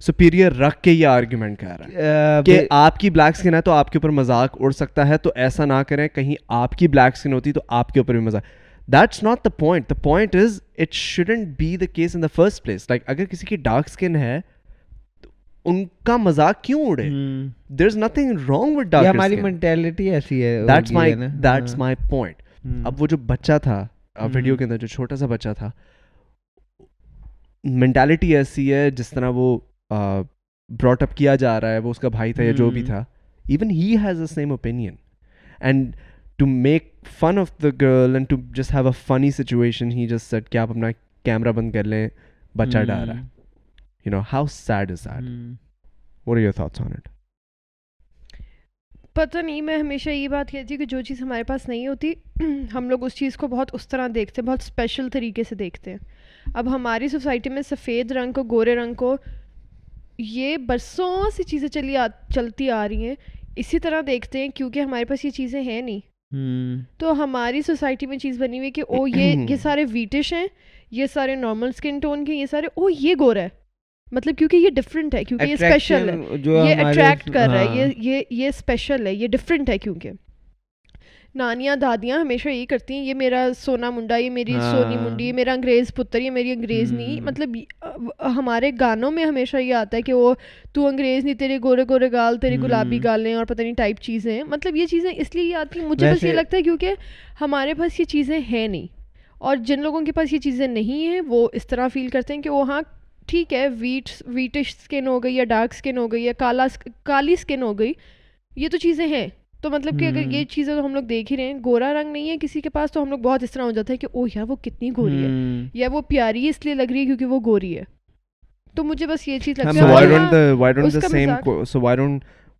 Speaker 3: سپیریئر رکھ کے یہ آرگیومنٹ کہہ رہا ہے کہ آپ کی بلیک اسکن ہے تو آپ کے اوپر مذاق اڑ سکتا ہے تو ایسا نہ کریں کہیں آپ کی بلیک اسکن ہوتی تو آپ کے اوپر بھی مذاق that's not the point the point is it shouldn't be the case in the first place like اگر کسی کی ڈارک اسکن ہے ان کا مذاق کیوں اڑے there is nothing wrong with dark
Speaker 2: ہماری مینٹیلٹی ایسی ہے
Speaker 3: that's my that's my point اب وہ جو بچہ تھا ویڈیو کے اندر جو چھوٹا سا بچہ تھا مینٹیلٹی ایسی ہے جس طرح وہ براٹ اپ کیا جا رہا ہے وہ اس کا بھائی تھا یا جو بھی hmm. تھا even he has a same opinion and and to to make fun of the girl just have a funny situation he set کہ آپ اپنا کیمرہ بند کر لیں بچہ ڈال رہا ہے you know how sad is what your thoughts on it
Speaker 1: پتہ نہیں میں ہمیشہ یہ بات کہتی ہوں کہ جو چیز ہمارے پاس نہیں ہوتی ہم لوگ اس چیز کو بہت اس طرح دیکھتے ہیں بہت اسپیشل طریقے سے دیکھتے ہیں اب ہماری سوسائٹی میں سفید رنگ کو گورے رنگ کو یہ برسوں سی چیزیں چلی آ چلتی آ رہی ہیں اسی طرح دیکھتے ہیں کیونکہ ہمارے پاس یہ چیزیں ہیں نہیں تو ہماری سوسائٹی میں چیز بنی ہوئی کہ او یہ [clears throat] یہ سارے ویٹش ہیں یہ سارے نارمل اسکن ٹون کے یہ سارے او یہ گورا ہے مطلب کیونکہ یہ ڈفرینٹ ہے کیونکہ یہ اسپیشل ہے یہ اٹریکٹ کر رہا ہے ہاں۔ یہ یہ اسپیشل ہے یہ ڈفرینٹ ہے کیونکہ نانیاں دادیاں ہمیشہ یہی کرتی ہیں یہ میرا سونا منڈا یہ میری ہاں۔ سونی منڈی میرا انگریز پتر یہ میری انگریز نہیں مطلب ہمارے گانوں میں ہمیشہ یہ آتا ہے کہ وہ تو انگریز نہیں تیرے گورے گورے گال تیرے گلابی گالیں اور پتہ نہیں ٹائپ چیزیں ہیں مطلب یہ چیزیں اس لیے یہ آتی ہیں مجھے بس یہ لگتا ہے کیونکہ ہمارے پاس یہ چیزیں ہیں نہیں اور جن لوگوں کے پاس یہ چیزیں نہیں ہیں وہ اس طرح فیل کرتے ہیں کہ وہ ہاں ٹھیک ہے ویٹس ویٹش اسکن ہو گئی یا ڈارک اسکن ہو گئی یا کالا کالی اسکن ہو گئی یہ تو چیزیں ہیں تو مطلب کہ اگر یہ چیز تو ہم لوگ دیکھ ہی رہے ہیں گورا رنگ نہیں ہے کسی کے پاس تو ہم لوگ بہت اس طرح ہو جاتا ہے کہ او یار وہ کتنی گوری ہے یا وہ پیاری اس لیے لگ رہی ہے کیونکہ وہ گوری ہے تو مجھے بس یہ چیز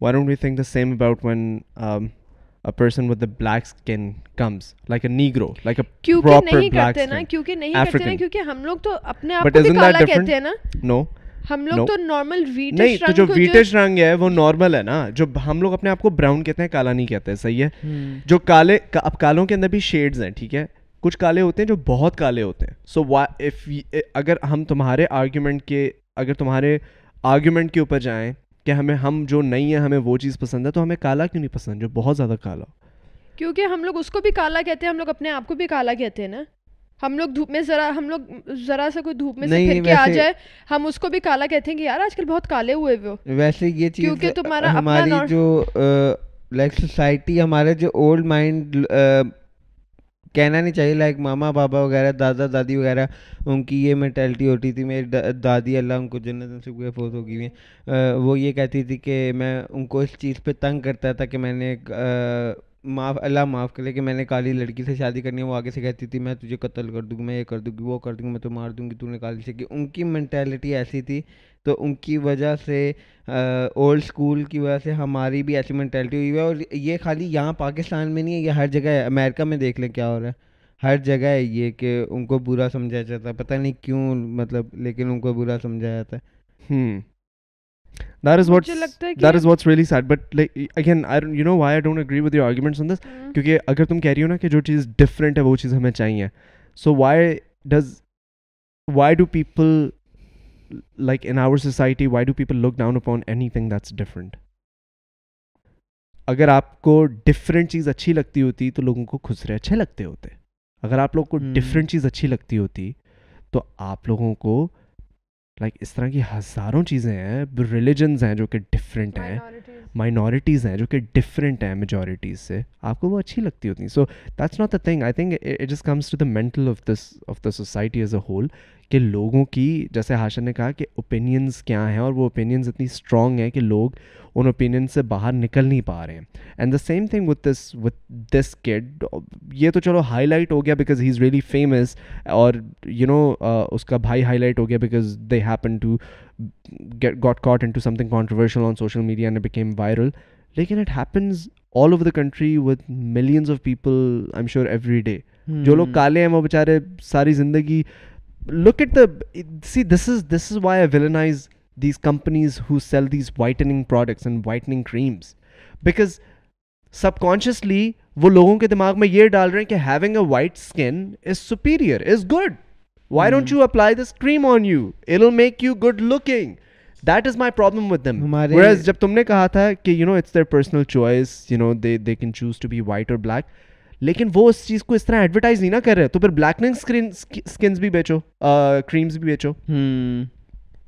Speaker 3: ہاں، لگتی person with black skin comes like a negro like a
Speaker 1: کیونکہ نہیں کرتے نا کیونکہ نہیں کرتے نا کیونکہ ہم لوگ تو اپنے آپ کو کالا کہتے ہیں نا نو
Speaker 3: جو کالوں کے اندر کچھ کالے ہوتے ہیں جو بہت کالے ہوتے ہیں سو eh، اگر ہم تمہارے آرگیومنٹ کے اگر تمہارے آرگیومنٹ کے اوپر جائیں کہ ہمیں ہم جو نہیں ہے ہمیں وہ چیز پسند ہے تو ہمیں کالا کیوں نہیں پسند جو بہت زیادہ کالا کالا
Speaker 1: کیونکہ ہم لوگ اس کو بھی کہتے ہیں ہم لوگ اپنے آپ کو بھی کالا کہتے ہیں نا ہم لوگ دھوپ میں ذرا ہم لوگ ذرا سا کوئی دھوپ میں سے پھر کے آ جائے ہم اس کو بھی کالا کہتے ہیں کہ یار آج کل بہت کالے ہوئے ہوئے
Speaker 2: ویسے یہ چیز
Speaker 1: کیونکہ تمہارا
Speaker 2: ہماری جو لائک سوسائٹی ہمارے جو اولڈ مائنڈ کہنا نہیں چاہیے لائک ماما بابا وغیرہ دادا دادی وغیرہ ان کی یہ مینٹیلٹی ہوتی تھی میری دادی اللہ ان کو جنت سے کوئی فوت ہو گئی وہ یہ کہتی تھی کہ میں ان کو اس چیز پہ تنگ کرتا تھا کہ میں نے معاف اللہ معاف کرے کہ میں نے کالی لڑکی سے شادی کرنی ہے وہ آگے سے کہتی تھی میں تجھے قتل کر دوں گی میں یہ کر دوں گی وہ کر دوں گی میں تو مار دوں گی تو نے کالی سے ان کی مینٹیلٹی ایسی تھی تو ان کی وجہ سے اولڈ اسکول کی وجہ سے ہماری بھی ایسی مینٹیلٹی ہوئی ہے اور یہ خالی یہاں پاکستان میں نہیں ہے یہ ہر جگہ ہے امیرکا میں دیکھ لیں کیا ہو رہا ہے ہر جگہ ہے یہ کہ ان کو برا سمجھا جاتا ہے پتہ نہیں کیوں مطلب لیکن ان کو برا سمجھا جاتا ہے
Speaker 3: ہوں اگر تم کہہ رہی ہو نا کہ جو چیز ڈفرنٹ ہے وہ چیز ہمیں چاہیے so why does why do people like in our society why do people look down upon anything that's different اگر آپ کو ڈفرینٹ چیز اچھی لگتی ہوتی تو لوگوں کو خسرے اچھے لگتے ہوتے اگر آپ لوگ کو ڈفرینٹ چیز اچھی لگتی ہوتی تو آپ لوگوں کو لائک اس طرح کی ہزاروں چیزیں ہیں ریلیجنز ہیں جو کہ ڈفرینٹ ہیں مائنورٹیز ہیں جو کہ ڈفرینٹ ہیں میجورٹیز سے آپ کو وہ اچھی لگتی ہوتی ہیں so that's not the thing I think it comes to the mental of this of the society as a whole کہ لوگوں کی جیسے ہاشا نے کہا کہ اوپینینس کیا ہیں اور وہ اوپینینس اتنی اسٹرانگ ہیں کہ لوگ ان اوپینین سے باہر نکل نہیں پا رہے ہیں and the same thing with this with this kid یہ تو چلو ہائی لائٹ ہو گیا because he is really famous اور یو نو اس کا بھائی ہائی لائٹ ہو گیا because they happen to get got caught in thing on on social media and became viral لیکن it happens all over the country with millions of people I'm sure every day جو لوگ کالے ہیں وہ بیچارے ساری زندگی look at the C this is this is why I villainize these companies who sell these whitening products and whitening creams because subconsciously وہ لوگوں کے دماغ میں یہ ڈال رہے ہیں کہ having a white skin is superior is good why don't you you you apply this cream on it make good looking that is my problem with them جب تم نے کہا تھا کہ you know it's their personal choice you know they they can choose to be white اور بلیک لیکن وہ اس چیز کو اس طرح ایڈورٹائز نہیں نہ کر رہے تو پھر بلیکنگ اسکنس بھی بیچو کریمس بھی بیچو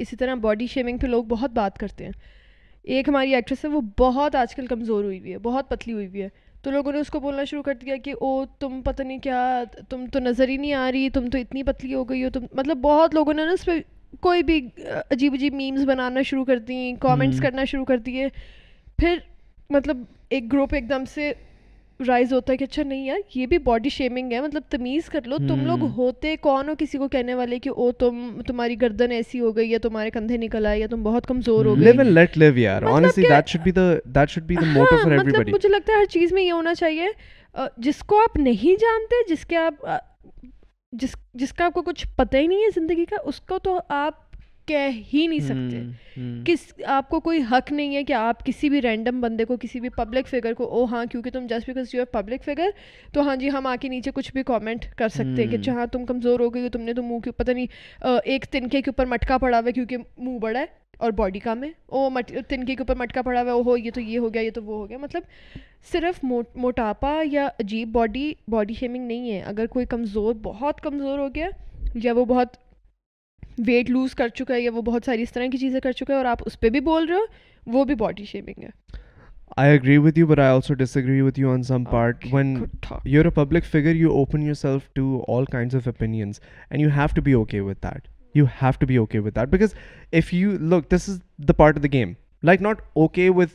Speaker 1: اسی طرح باڈی شیمنگ پہ لوگ بہت بات کرتے ہیں ایک ہماری ایکٹریس ہے وہ بہت آج کل کمزور ہوئی ہوئی ہے بہت پتلی ہوئی ہوئی ہے تو لوگوں نے اس کو بولنا شروع کر دیا کہ او تم پتہ نہیں کیا تم تو نظر ہی نہیں آ رہی تم تو اتنی پتلی ہو گئی ہو تم مطلب بہت لوگوں نے نا اس پہ کوئی بھی عجیب عجیب میمز بنانا شروع کر دیں کامنٹس کرنا شروع کر دیے پھر مطلب ایک گروپ ایک دم سے رائز ہوتا ہے کہ اچھا نہیں یار یہ بھی باڈی شیمنگ ہے مطلب تمیز کر لو تم لوگ ہوتے کون ہو کسی کو کہنے والے کہ تم تمہاری گردن ایسی ہو گئی یا تمہارے کندھے نکل آئے یا تم بہت کمزور ہو
Speaker 3: گئے
Speaker 1: مطلب, ہاں، مطلب مجھے لگتا ہے ہر چیز میں یہ ہونا چاہیے جس کو آپ نہیں جانتے جس کے آپ جس جس کا آپ کو کچھ پتہ ہی نہیں ہے زندگی کا اس کو تو آپ کہہ ہی نہیں سکتے کس آپ کو کوئی حق نہیں ہے کہ آپ کسی بھی رینڈم بندے کو کسی بھی پبلک فگر کو او oh, ہاں کیونکہ تم just because you are public figure تو ہاں جی ہم آ کے نیچے کچھ بھی کامنٹ کر سکتے ہیں کہ جہاں تم کمزور ہو گئی تم نے تو منہ پتہ نہیں ایک تنکے کے اوپر مٹکا پڑا ہوا ہے کیونکہ منہ بڑا ہے اور باڈی کا میں او مٹ تنکے کے اوپر مٹکا پڑا ہوا ہے او ہو یہ تو یہ ہو گیا یہ تو وہ ہو گیا مطلب صرف موٹاپا یا عجیب باڈی باڈی شیمنگ نہیں ہے اگر کوئی کمزور بہت کمزور ہو گیا یا وہ بہت ویٹ لوز کر چکا ہے یا وہ بہت ساری اس طرح کی چیزیں کر چکا ہے اور آپ اس پہ بھی بول رہے ہو وہ بھی باڈی شیپنگ ہے
Speaker 3: I agree with you but I also disagree with
Speaker 1: you on
Speaker 3: some part when you public figure you open yourself to all kinds of and you have to be okay with that you have to be okay that because if you look this is the part of the game like not okay with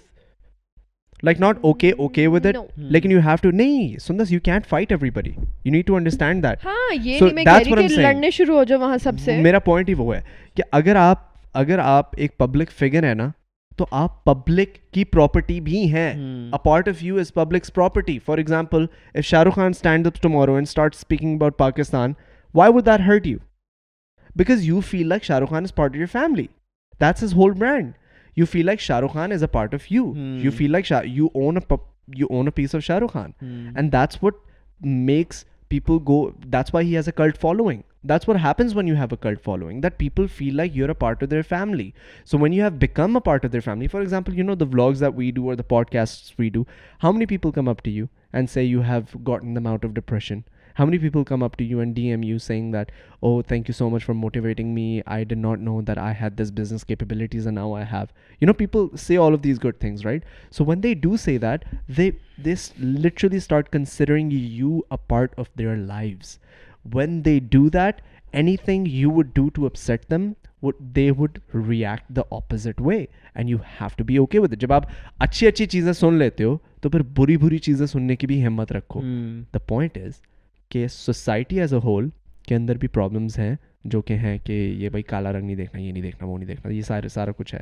Speaker 3: like not okay okay with
Speaker 1: it
Speaker 3: لیکن you you you have to to نہیں can't fight everybody need understand that
Speaker 1: ہاں یہ میں کہہ رہی کہ
Speaker 3: کہ
Speaker 1: لڑنے شروع ہو جاؤ وہاں سب سے
Speaker 3: میرا پوائنٹ ہی وہ ہے اگر آپ اگر آپ ایک پبلک فگر نا تو آپ پبلک کی پراپرٹی بھی ہیں a part of you is public's property for example Shah Rukh Khan stand up tomorrow and start speaking about Pakistan why would that hurt you you because feel like Shah Rukh Khan is part of your family that's is whole brand you feel like Shah Rukh Khan is a part of you. You hmm. feel like you own a piece of Shah Rukh Khan, hmm. and that's what makes people go. That's why he has a cult following. That's what happens when you have a cult following, that people feel like you're a part of their family. So when you have become a part of their family, for example, you know, the vlogs that we do or the podcasts we do, how many people come up to you and say you have gotten them out of depression? How many people come up to you and D M you saying that oh thank you so much for motivating me I done not know that I had this business capabilities and now I have you know people see all of these good things right so when they do say that they this literally start considering you a part of their lives when they do that anything you would do to upset them they would react the opposite way and you have to be okay with جب آپ اچھی اچھی چیزیں سن لیتے ہو تو پھر بری بری چیزیں سننے کی بھی ہمت رکھو دا پوائنٹ از کہ سوسائٹی ایز اے ہول کے اندر بھی پرابلمس ہیں جو کہ ہیں کہ یہ بھائی کالا رنگ نہیں دیکھنا یہ نہیں دیکھنا وہ نہیں دیکھنا یہ سارے سارا کچھ ہے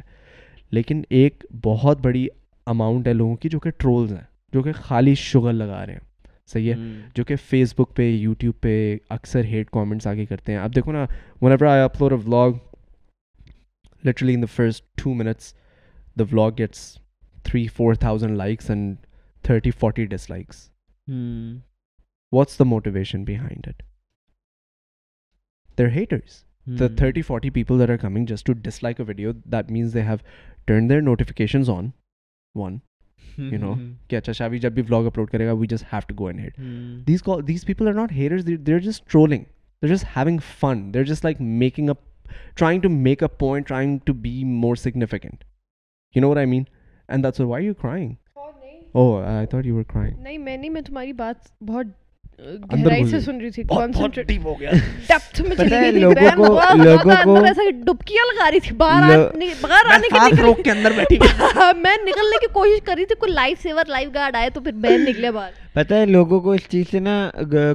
Speaker 3: لیکن ایک بہت بڑی اماؤنٹ ہے لوگوں کی جو کہ ٹرولز ہیں جو کہ خالی شوگر لگا رہے ہیں صحیح ہے جو کہ فیس بک پہ یوٹیوب پہ اکثر ہیٹ کامنٹس آگے کرتے ہیں اب دیکھو نا whenever upload a vlog literally in the first two minutes the vlog gets three four thousand likes and thirty forty dislikes what's the motivation behind it they're haters the thirty forty people there are coming just to dislike a video that means they have turn their notifications on one you know کہ اچھا شاوی جب بھی بلاگ اپلوڈ کرے گا we just have to go and hate these these people are not haters they're just trolling they're just having fun they're just like making up trying to make up point trying to be more significant you know I mean and that's why you crying oh I thought you were crying
Speaker 1: نہیں میں نہیں میں تمہاری بات بہت
Speaker 3: کو ایسا ڈبکیاں لگا رہی تھی باہر آنے کے لیے بیٹھی میں نکلنے کی کوشش کر رہی تھی کوئی لائف لائف گارڈ آئے تو پھر بہن نکلے باہر
Speaker 2: پتہ
Speaker 3: ہے لوگوں کو اس چیز سے نا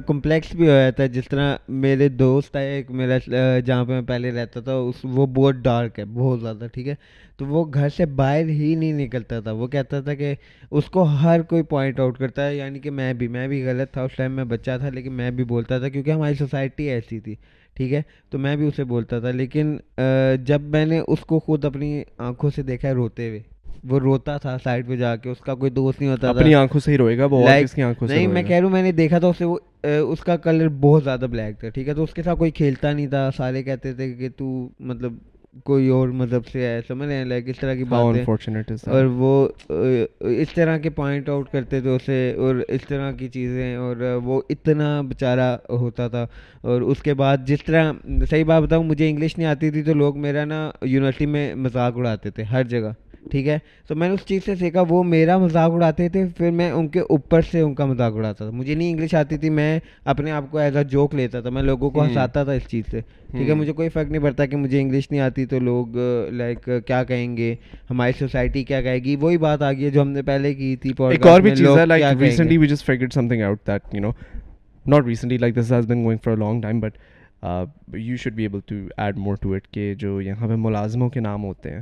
Speaker 3: کمپلیکس بھی ہو جاتا ہے جس طرح میرے دوست آئے ایک میرا جہاں پہ میں پہلے رہتا تھا اس وہ بہت ڈارک ہے بہت زیادہ ٹھیک ہے تو وہ گھر سے باہر ہی نہیں نکلتا تھا وہ کہتا تھا کہ اس کو ہر کوئی پوائنٹ آؤٹ کرتا ہے یعنی کہ میں بھی میں بھی غلط تھا اس ٹائم میں بچہ تھا لیکن میں بھی بولتا تھا کیونکہ ہماری سوسائٹی ایسی تھی ٹھیک ہے تو میں بھی اسے بولتا تھا لیکن جب میں نے اس کو خود اپنی آنکھوں سے دیکھا ہے روتے ہوئے وہ روتا تھا سائڈ پہ جا کے اس کا کوئی دوست نہیں ہوتا
Speaker 2: تھا
Speaker 1: سے نہیں
Speaker 3: میں
Speaker 1: کہہ
Speaker 3: رہا ہوں میں نے
Speaker 2: دیکھا تھا
Speaker 3: اسے
Speaker 2: اس
Speaker 3: کا
Speaker 2: کلر
Speaker 3: بہت
Speaker 1: زیادہ
Speaker 3: بلیک
Speaker 1: تھا
Speaker 3: ٹھیک
Speaker 1: ہے
Speaker 3: تو اس کے ساتھ کوئی کھیلتا نہیں
Speaker 1: تھا
Speaker 3: سارے کہتے تھے کہ تو مطلب کوئی اور مذہب سے ہے سمجھ
Speaker 2: رہے
Speaker 3: ہیں لائک اس طرح کی ہاں، بات اور وہ اس طرح
Speaker 2: کے
Speaker 3: پوائنٹ آؤٹ کرتے تھے اسے اور اس طرح کی چیزیں اور وہ اتنا بیچارہ ہوتا تھا اور اس کے بعد جس طرح صحیح
Speaker 2: بات
Speaker 3: بتاؤں مجھے انگلش نہیں آتی تھی تو لوگ
Speaker 1: میرا نا یونیورسٹی میں مذاق اڑاتے تھے ہر جگہ ٹھیک ہے تو میں نے اس چیز سے سیکھا وہ میرا مذاق اڑاتے تھے پھر
Speaker 2: میں
Speaker 1: ان
Speaker 2: کے
Speaker 1: اوپر سے ان کا مذاق اڑاتا تھا مجھے نہیں انگلش آتی تھی میں اپنے آپ کو ایز اے جوک لیتا تھا میں لوگوں
Speaker 2: کو ہنساتا تھا
Speaker 1: اس چیز
Speaker 2: سے
Speaker 1: ٹھیک ہے مجھے کوئی فرق نہیں پڑتا کہ مجھے انگلش نہیں آتی تو
Speaker 2: لوگ
Speaker 1: لائک کیا
Speaker 2: کہیں گے ہماری سوسائٹی کیا کہے گی وہی بات آ گئی ہے جو ہم نے پہلے کی long time but you should be able to to add more جو یہاں پہ ملازموں کے نام ہوتے ہیں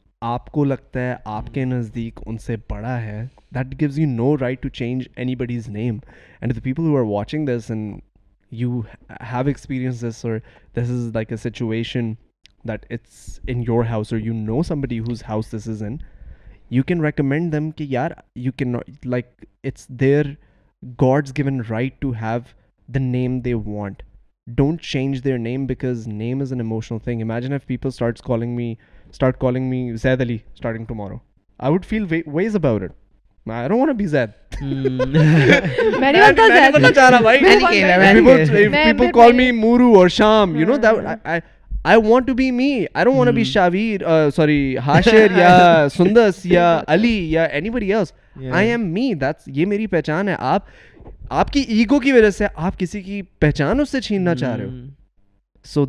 Speaker 2: آپ کو لگتا ہے آپ کے نزدیک ان سے بڑا ہے that gives you know right to change anybody's name and the people who are watching this and you have experience this اور this is
Speaker 3: like a situation
Speaker 2: that
Speaker 3: it's
Speaker 2: in
Speaker 3: your house اور
Speaker 2: you
Speaker 3: know
Speaker 2: somebody whose house
Speaker 3: this is
Speaker 2: in
Speaker 3: you
Speaker 2: can recommend
Speaker 3: them
Speaker 2: کہ
Speaker 3: یار you can't like it's their God's given right to have the name they want
Speaker 2: don't change their name because name is an emotional thing imagine if
Speaker 1: people
Speaker 2: starts
Speaker 1: calling me میری پہچان ہے آپ آپ کی ایگو کی وجہ سے آپ کسی کی پہچان اس سے چھیننا چاہ
Speaker 2: رہے
Speaker 1: ہو so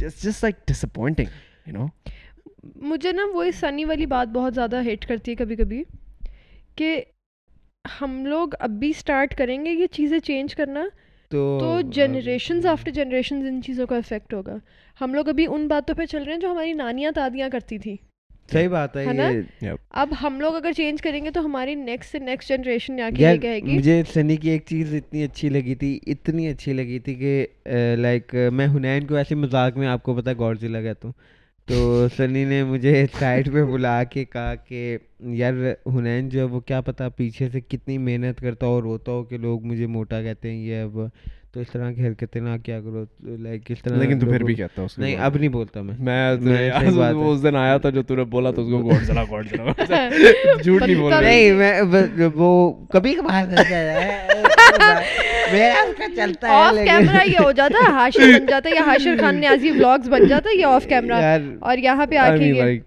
Speaker 1: just
Speaker 3: dish
Speaker 1: اپنٹنگ
Speaker 3: you
Speaker 1: know
Speaker 3: مجھے نا
Speaker 2: وہ سنی
Speaker 1: والی بات بہت زیادہ ہیٹ کرتی ہے کبھی کبھی کہ ہم لوگ اب بھی
Speaker 2: اسٹارٹ کریں
Speaker 1: گے
Speaker 2: یہ چیزیں چینج کرنا تو جنریشنز آفٹر جنریشنز ان چیزوں کا افیکٹ ہوگا ہم لوگ ابھی ان باتوں پہ چل رہے ہیں
Speaker 3: جو
Speaker 2: ہماری
Speaker 3: نانیاں دادیاں
Speaker 2: کرتی
Speaker 3: تھیں صحیح بات
Speaker 2: ہے
Speaker 3: اب
Speaker 2: ہم
Speaker 3: لوگ اگر چینج
Speaker 1: کریں گے تو ہماری
Speaker 2: نیکسٹ سے نیکسٹ جنریشن مجھے سنی کی ایک چیز اتنی
Speaker 1: اچھی لگی
Speaker 2: تھی
Speaker 1: اتنی اچھی لگی تھی کہ لائک میں ہنین کو ایسے
Speaker 3: مذاق
Speaker 1: میں
Speaker 3: آپ کو پتا گوڈزلہ کہتا تو تو سنی نے مجھے [laughs] سائڈ پہ بلا کے
Speaker 2: کہا
Speaker 3: کہ
Speaker 1: یار
Speaker 3: حنین
Speaker 1: جو
Speaker 3: ہے وہ کیا
Speaker 1: پتا پیچھے سے کتنی محنت کرتا ہو روتا ہو
Speaker 3: کہ
Speaker 1: لوگ
Speaker 3: مجھے
Speaker 1: موٹا
Speaker 3: کہتے ہیں
Speaker 1: یہ
Speaker 3: اب تو
Speaker 1: اس
Speaker 3: طرح کی حرکتیں
Speaker 2: نہ
Speaker 1: کیا
Speaker 2: کرو
Speaker 1: لائک اس
Speaker 2: اس
Speaker 1: اس طرح لیکن تو تو تو پھر بھی کہتا ہوں نہیں نہیں نہیں نہیں اب بولتا
Speaker 3: میں میں میں وہ دن آیا
Speaker 1: تھا جو نے بولا کو [laughs] چلا چلا [laughs] جھوٹ کبھی ہے اور
Speaker 3: یہاں
Speaker 1: پہ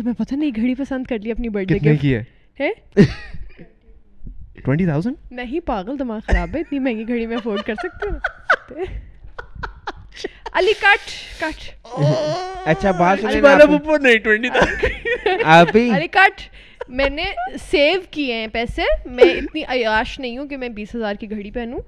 Speaker 3: تمہیں پتہ
Speaker 1: نہیں
Speaker 3: گھڑی پسند
Speaker 1: کر لی اپنی برتھ ڈے کی ہے نہیں پاگل دماغ خراب ہے اتنی مہنگی گھڑی میں
Speaker 2: افورڈ کر سکتی ہوں
Speaker 3: علی
Speaker 2: کٹ
Speaker 3: کٹ اچھا بات اچھا،
Speaker 2: نہیں ٹوینٹی
Speaker 1: علی کٹ میں نے سیو کیے ہیں پیسے میں اتنی عیاش نہیں ہوں کہ میں بیس ہزار کی گھڑی پہنوں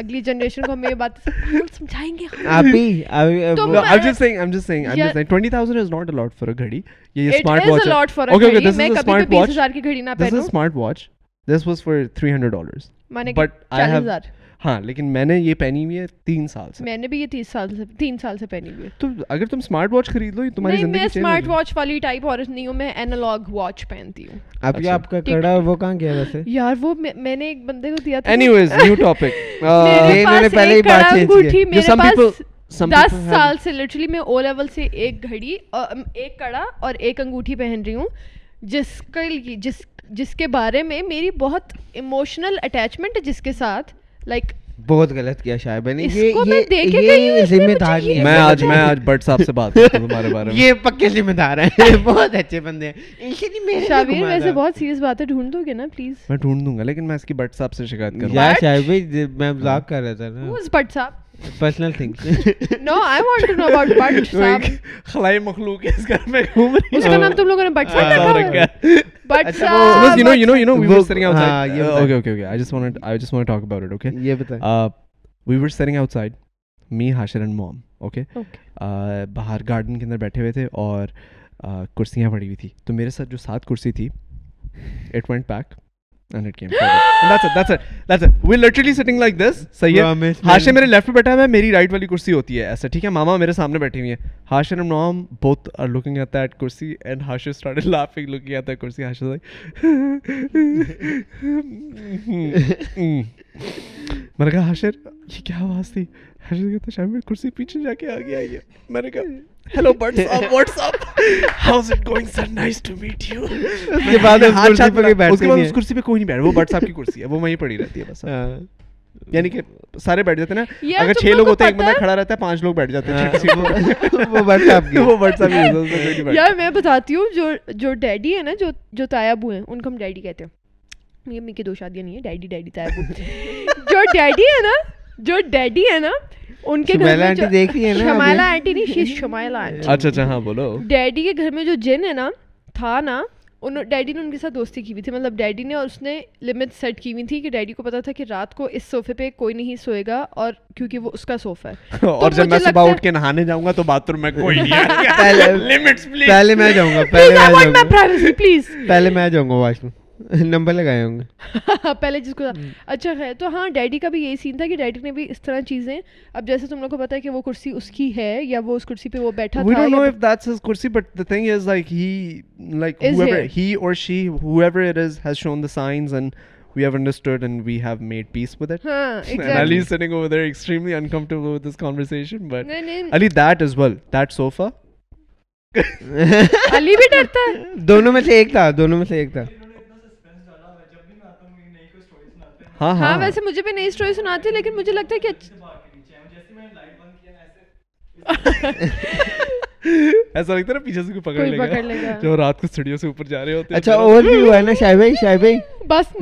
Speaker 1: اگلی جنریشن کو ہم یہ بات [laughs] سمجھائیں گے
Speaker 2: ابھی ابھی
Speaker 3: I'm just saying I'm just saying
Speaker 1: I'm
Speaker 3: just saying 20000 is not a lot for a گھڑی یہ smart
Speaker 1: watch
Speaker 3: okay okay
Speaker 1: this is
Speaker 3: a
Speaker 1: smart
Speaker 3: watch
Speaker 1: 20000 کی گھڑی نہ پہنوں
Speaker 3: this is smart watch this
Speaker 1: was for
Speaker 3: 300 dollars
Speaker 1: money
Speaker 3: but
Speaker 1: 40000
Speaker 3: ہاں لیکن میں نے یہ پہنی ہوئی ہے تین سال سے
Speaker 1: میں نے بھی یہ تیس سال سے تین سال سے پہنی ہوئی ہے
Speaker 3: تو اگر تم اسمارٹ واچ خرید لو تمہاری
Speaker 1: زندگی میں اسمارٹ واچ والی ٹائپ اور نہیں ہوں میں اینالاگ واچ پہنتی ہوں
Speaker 2: اب یہ اچھا۔ آپ کا کڑا وہ کہاں گیا ویسے
Speaker 1: یار وہ میں نے ایک بندے کو دیا تھا
Speaker 3: اینی ویز نیو ٹاپک
Speaker 2: میں نے پہلے ہی بات چینج کی
Speaker 1: سم
Speaker 3: پیپل
Speaker 1: دس سال سے لٹرلی میں او لیول سے ایک گھڑی ایک کڑا اور ایک انگوٹھی پہن رہی ہوں جس کا جس جس کے بارے میں میری بہت ایموشنل اٹیچمنٹ ہے جس کے ساتھ لائک
Speaker 2: بہت غلط کیا
Speaker 1: شاید میں نے
Speaker 2: یہ ذمہ دار نہیں
Speaker 3: میں آج میں اچھا آج بٹ صاحب سے بات کرتا ہوں تمہارے بارے میں [laughs]
Speaker 2: یہ پکے ذمہ دار ہیں بہت اچھے بندے ہیں اسی میں
Speaker 1: شاویر ویسے بہت سیریس بات ہے ڈھونڈ دو گے نا پلیز
Speaker 3: میں ڈھونڈ دوں گا لیکن میں اس کی بٹ صاحب سے شکایت کروں
Speaker 2: یار شاید میں مذاق کر رہا تھا نا
Speaker 1: بٹ صاحب
Speaker 2: personal thing
Speaker 1: no I want to know about Butt صاحب
Speaker 3: خلائی مخلوق اس گھر میں گھوم رہی
Speaker 1: اس کا نام تم لوگوں نے بٹ صاحب رکھا ہے بٹ صاحب
Speaker 3: you
Speaker 2: know
Speaker 3: you know you
Speaker 2: know we
Speaker 3: were
Speaker 2: sitting
Speaker 3: outside okay okay okay I just want I just want talk about it okay
Speaker 2: یہ
Speaker 3: بتا we were sitting outside me Hashir and
Speaker 1: mom
Speaker 3: okay باہر گارڈن کے اندر بیٹھے ہوئے تھے اور کرسیاں پڑی ہوئی تھی تو میرے ساتھ جو سات کرسی تھی it went back and and it it it it came that's that's that's we're literally sitting like this کیا آواز تھی
Speaker 1: یار
Speaker 3: میں
Speaker 1: ان کو ہم ڈیڈی کہتے ہیں دو شادیاں نہیں ہیں ڈیڈی کے گھر میں جو جن ہے نا تھا نا ڈیڈی نے ان کے ساتھ دوستی کی ہوئی تھی مطلب ڈیڈی نے اور اس نے لمٹ سیٹ کی ہوئی تھی کہ ڈیڈی کو پتا تھا کہ رات کو اس صوفے پہ کوئی نہیں سوئے گا اور کیونکہ وہ اس کا صوفہ ہے [laughs]
Speaker 3: اور جب میں صبح اٹھ کے نہانے جاؤں گا تو باتھ روم میں [laughs] کوئی نہیں [laughs]
Speaker 2: پہلے میں جاؤں گا پہلے میں جاؤں گا
Speaker 1: پلیز
Speaker 2: پہلے میں جاؤں گا واش روم [laughs] نمبر لگائے ہوں گے [laughs]
Speaker 1: پہلے جس کو اچھا ہے تو ہاں ڈیڈی کا بھی یہی سین تھا کہ ڈیڈی نے بھی اس طرح چیزیں اب جیسے تم لوگ کو پتا ہے کہ وہ کرسی کرسی اس اس کی ہے یا وہ وہ پہ بیٹھا [laughs] ہاں،,
Speaker 3: ہاں
Speaker 1: ہاں ویسے مجھے بھی نئی اسٹوری سناتے لیکن مجھے لگتا ہے کہ [laughs]
Speaker 3: ایسا لگتا ہے پیچھے سے پکڑ لے گا جو رات کو سیڑھیوں سے اوپر جا رہے ہوتے
Speaker 2: اچھا اور بھی ہوا ہے نا شاہ بھائی شاہ بھائی
Speaker 1: بس [laughs]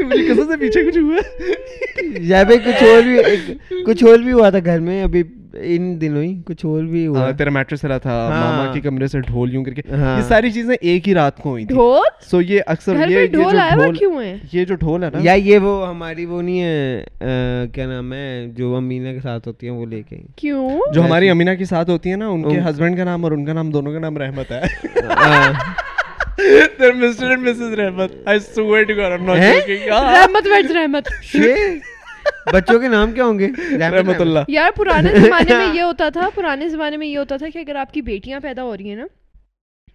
Speaker 3: مجھے قسم سے پیچھے کچھ ہوا
Speaker 2: شاہ بھائی کچھ اور بھی کچھ اور بھی ہوا تھا گھر میں ابھی ان دنوں ہی کچھ اور بھی ہوا
Speaker 3: تیرا میٹرس تھا
Speaker 2: ہاں۔
Speaker 3: ماما کے کے کمرے سے ڈھول یوں کر
Speaker 2: ہاں۔
Speaker 3: یہ ساری چیزیں ایک ہی رات کو ہوئی تھی
Speaker 1: ڈھول ڈھول
Speaker 3: سو یہ یہ یہ
Speaker 1: یہ اکثر جو
Speaker 3: وہ
Speaker 1: وہ ہے
Speaker 3: ہے نا
Speaker 2: یا ہماری نہیں کیا نام ہے جو امینا کے ساتھ ہوتی ہیں وہ لے کے
Speaker 1: کیوں
Speaker 3: جو ہماری امینا کے ساتھ ہوتی ہیں نا ان کے ہسبینڈ کا نام اور ان کا نام دونوں کا نام رحمت ہے [laughs] [laughs]
Speaker 2: بچوں کے نام کیا ہوں گے
Speaker 3: رحمت اللہ
Speaker 1: یار پرانے زمانے میں یہ [laughs] ہوتا تھا پرانے زمانے میں یہ ہوتا تھا کہ اگر آپ کی بیٹیاں پیدا ہو رہی ہیں نا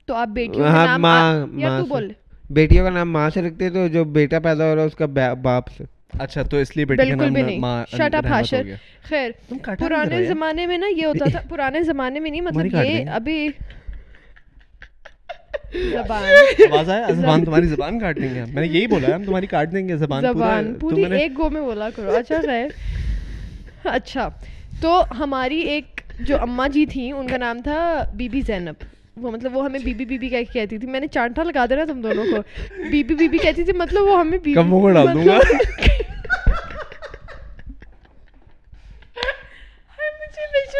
Speaker 1: تو آپ بیٹیوں کا
Speaker 2: ہاں،
Speaker 1: نام یا بول
Speaker 2: بیٹیوں کا نام ماں سے رکھتے تو جو بیٹا پیدا ہو رہا ہے اس کا باپ سے
Speaker 3: اچھا تو اس لیے
Speaker 1: بالکل بھی نہیں خیر پرانے زمانے میں نا یہ ہوتا تھا [laughs] پرانے زمانے میں نہیں مطلب یہ ابھی اچھا تو ہماری ایک جو اما جی تھیں ان کا نام تھا بی بی زینب وہ مطلب وہ ہمیں بی بی بی بی تھی میں نے چانٹا لگا دینا تم دونوں کو بی بی بی بی کہتی تھی مطلب وہ ہمیں
Speaker 3: گا مطلب-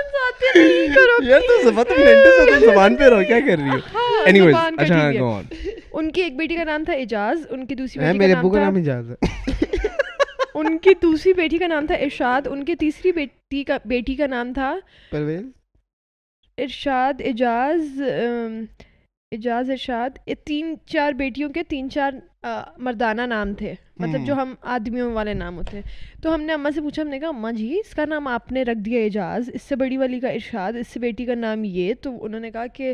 Speaker 3: زبان پہ رہو کیا کر رہی ہو
Speaker 1: ان کی ایک بیٹی کا نام تھا اعجاز ان کی دوسری کا نام
Speaker 2: اعجاز ہے
Speaker 1: ان کی دوسری بیٹی کا نام تھا ارشاد ان کی تیسری بیٹی کا نام تھا ارشاد اعجاز اعجاز ارشاد تین چار بیٹیوں کے تین چار مردانہ نام تھے مطلب جو ہم آدمیوں والے نام ہوتے ہیں تو ہم نے اماں سے پوچھا ہم نے کہا اماں جی اس کا نام آپ نے رکھ دیا اعجاز اس سے بڑی والی کا ارشاد اس سے بیٹی کا نام یہ تو انہوں نے کہا کہ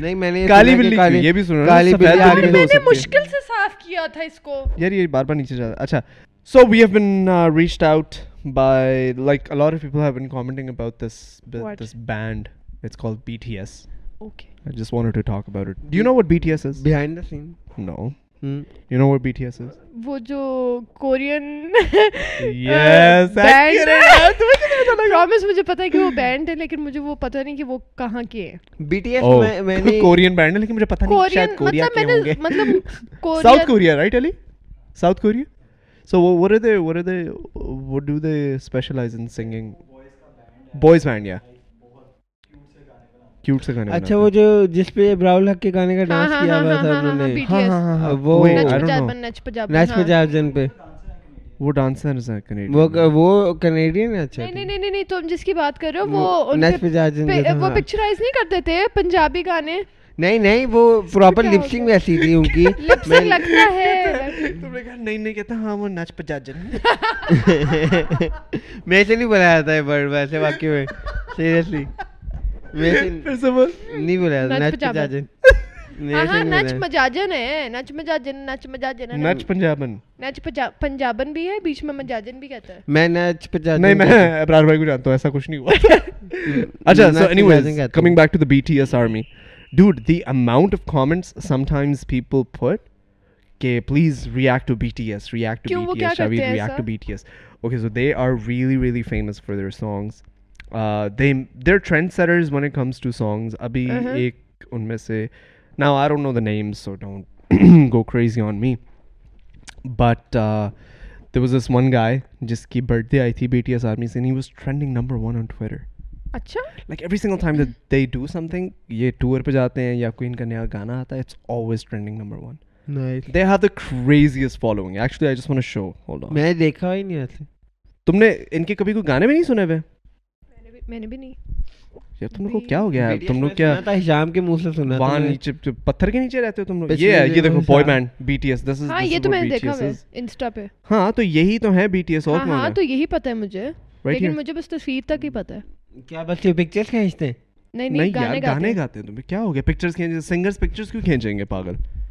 Speaker 1: نہیں
Speaker 2: میں نے
Speaker 3: کالی بلی یہ بھی سنا
Speaker 2: کالی بلی
Speaker 1: میں نے مشکل سے صاف کیا تھا اس کو
Speaker 3: یار یہ بار بار نیچے جاتا اچھا so we have been reached out by like a lot of people have been commenting about this
Speaker 1: this
Speaker 3: band it's called B T S
Speaker 1: okay
Speaker 3: I just wanted to talk about it do you know what B T S is
Speaker 2: behind the scene
Speaker 3: no you know B T S
Speaker 1: وہ وہ وہ وہ جو کورین
Speaker 3: بینڈ
Speaker 1: پرومس مجھے مجھے ہے ہے کہ کہ لیکن نہیں کہاں کے ہیں
Speaker 2: بی ٹی ایس میں نے
Speaker 3: کورین [laughs] بینڈ ہے لیکن مجھے پتا نہیں شاید کوریا
Speaker 1: مطلب
Speaker 3: کے ہوں گے
Speaker 1: مطلب
Speaker 3: Korea Korea south south right Ali so cute سے گانے گانے اچھا وہ وہ وہ
Speaker 2: وہ وہ جو جس پہ پہ حق کے کا ڈانس
Speaker 1: ہاں، ہاں،
Speaker 2: کیا
Speaker 1: ہاں،
Speaker 2: ہوا تھا انہوں نے
Speaker 3: ہاں ہاں
Speaker 1: نچ
Speaker 2: جن
Speaker 3: ہے کینیڈین
Speaker 2: کینیڈین ایسی
Speaker 1: نہیں نہیں
Speaker 3: کہتا ہاں وہ نچ [laughs]
Speaker 2: میں سے نہیں بنایا تھا ورڈ ویسے واقعی میں سیریسلی
Speaker 3: نہیں
Speaker 2: نہیں نہیں بولا
Speaker 1: نچ
Speaker 2: نچ
Speaker 1: نچ
Speaker 2: نچ
Speaker 1: نچ نچ نچ مجاجن مجاجن مجاجن مجاجن ہے ہے
Speaker 3: ہے پنجابن
Speaker 1: پنجابن بھی بھی بیچ میں
Speaker 2: میں
Speaker 3: میں کہتا ابرار بھائی کو جانتا ہوں ایسا کچھ ہوا اچھا so anyways coming back to the the B T S army dude amount of comments sometimes people put کہ please react react react to to to
Speaker 1: B
Speaker 3: B
Speaker 1: B
Speaker 3: T T
Speaker 1: T
Speaker 3: S S S okay so they are very very famous for their they they're trend setters when it comes to songs ابھی mm-hmm. ایک ان میں سے نا I don't know the names so don't go crazy on me but there was this one guy جس کی برتھ ڈے آئی تھی بی ٹی ایس آرمی سے was trending number one on Twitter
Speaker 1: اچھا
Speaker 3: like every single time they do something یہ ٹور پہ جاتے ہیں یا کوئی ان کا نیا گانا آتا ہے it's always trending number one they have the craziest following actually I just want show hold
Speaker 2: میں دیکھا ہی نہیں
Speaker 3: تم نے ان کے کبھی کوئی گانے بھی نہیں سنے ہوئے انسٹا
Speaker 1: ہاں، پہ
Speaker 3: ہاں تو یہی تو
Speaker 1: ہاں، ہاں، یہی ہے مجھے گانے گاتے
Speaker 3: ہیں کھینچیں گے پاگل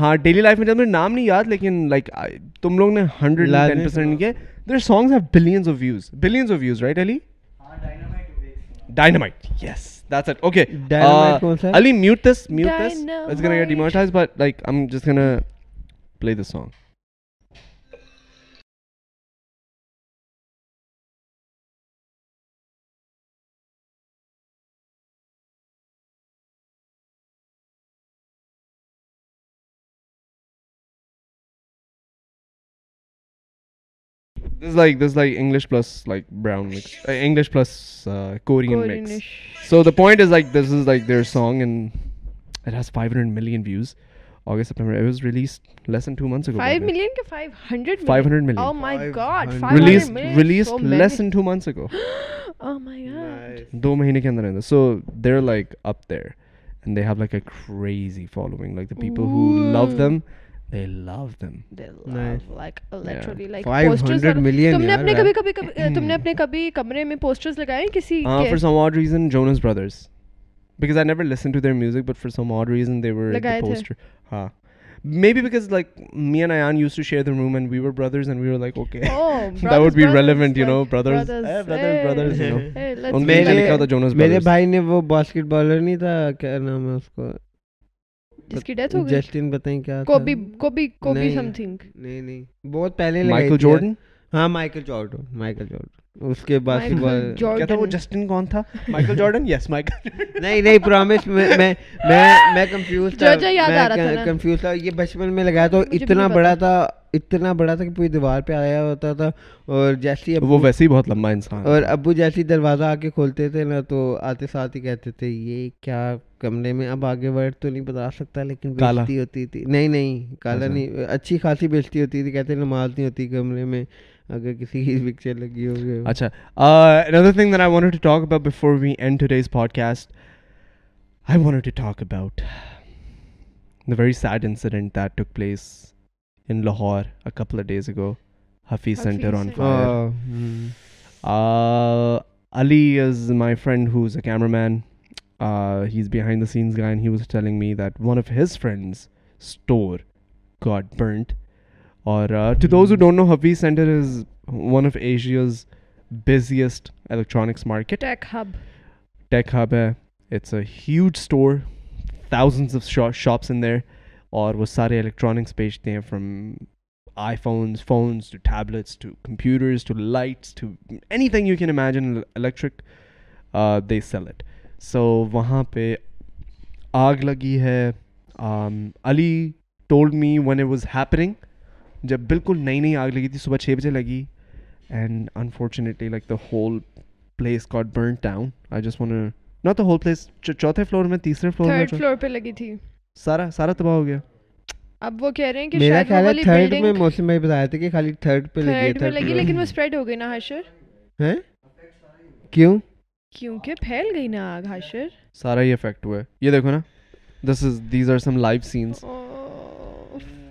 Speaker 3: ہاں ڈیلی لائف میں جب میرے نام نہیں یاد لیکن لائک تم لوگ نے hundred their songs have billions billions of of views views right Ali Dynamite
Speaker 1: ہاں، یس
Speaker 3: دو مہینے کے اندر اپنوئنگ they love them they love
Speaker 2: nice.
Speaker 1: like literally yeah. like
Speaker 2: 500
Speaker 1: posters
Speaker 2: million tumne
Speaker 1: apne kabhi kabhi tumne apne kabhi kamre mein posters lagaye
Speaker 3: kisi
Speaker 1: ke
Speaker 3: for some odd reason jonas brothers because i never listened to their music but for some odd reason they were the poster ha huh. maybe because like me and ayan used to share the room and we were brothers and we were like okay
Speaker 1: oh, brothers, that
Speaker 3: would be
Speaker 1: brothers,
Speaker 3: relevant you know
Speaker 1: like
Speaker 3: brothers
Speaker 1: brothers
Speaker 3: hey, brothers,
Speaker 1: hey,
Speaker 3: brothers you know
Speaker 1: hey, let's
Speaker 3: only mere, the jonas brothers mere bhai ne wo basketballer nahi tha kya naam hai usko جس کی ڈیتھ ہو گئی جسٹن بتائیں کیا کوبی کوبی کوبی سم تھنگ نہیں
Speaker 1: نہیں بہت
Speaker 3: پہلے لگائی مائیکل ہاں مائیکل چارجن مائیکل چارجن لمبا انسان اور ابو جیسی دروازہ آ کے کھولتے تھے نا تو آتے ساتھ ہی کہتے تھے یہ کیا کمرے میں اب آگے ورڈ تو نہیں بتا سکتا لیکن بیچتی ہوتی تھی نہیں نہیں کالا اچھا۔ نہیں اچھی خاصی بیچتی ہوتی تھی کہتے نماز نہیں ہوتی کمرے میں sit to talk about sad incident place go Hafeez Centre Ali my friend a camera man and friends اور to those don't know Hafeez Centre is one of Asia's busiest electronics market tech
Speaker 1: hub
Speaker 3: ہے
Speaker 1: it's a huge store
Speaker 3: thousands of shops in there
Speaker 1: اور وہ سارے الیکٹرانکس بیچتے ہیں
Speaker 2: from
Speaker 1: iPhones
Speaker 2: phones to
Speaker 1: to
Speaker 2: to to
Speaker 1: lights
Speaker 2: anything you can imagine electric they sell it سو
Speaker 1: وہاں پہ آگ
Speaker 2: لگی
Speaker 1: ہے Ali
Speaker 2: told
Speaker 1: me when a was happening
Speaker 2: جب بالکل
Speaker 1: نئی نئی آگ لگی تھی صبح
Speaker 3: چھ بجے لگی and unfortunately like the whole place caught burn down I just want
Speaker 1: نہ تو ہول پلیس چوتھے فلور میں تیسرے فلور میں فلور
Speaker 3: پہ لگی تھی سارا سارا تباہ ہو گیا اب وہ کہہ رہے ہیں کہ میرا خیال ہے تھرڈ میں موسم بھائی بتایا تھا کہ خالی تھرڈ پہ لگی تھی تھرڈ
Speaker 1: پہ لگی
Speaker 2: لیکن وہ
Speaker 1: سپریڈ ہو گئی
Speaker 3: نا ہاشر ہیں کیوں کیونکہ پھیل
Speaker 1: گئی نا
Speaker 3: آگ ہاشر سارا ہی افیکٹ ہوا ہے یہ دیکھو نا this is these are some live scenes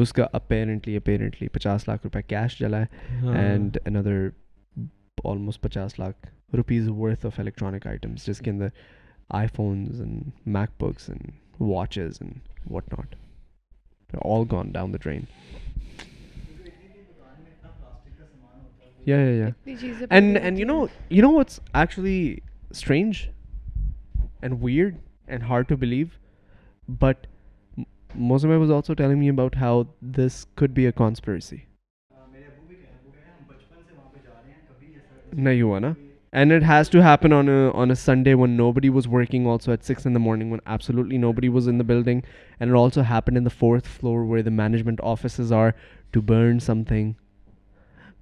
Speaker 3: اس
Speaker 2: کا
Speaker 3: اپیرنٹلی اپیرنٹلی پچاس لاکھ روپے کیش جلا ہے اینڈ اندر آلموسٹ پچاس lakh rupees worth of electronic items جس کے اندر iPhones and MacBooks and watches
Speaker 1: and what
Speaker 3: not
Speaker 1: all
Speaker 3: gone down
Speaker 1: the
Speaker 3: drain
Speaker 1: and
Speaker 3: and you know you know it's actually strange and weird and hard to believe but موسم was also telling me about how this could be a conspiracy نہیں ہوا نا and it has to happen on on a Sunday when know buddy was working also at six in the morning when absolutely nobody was in the building and it also happen in the fourth floor where the management offices are to burn something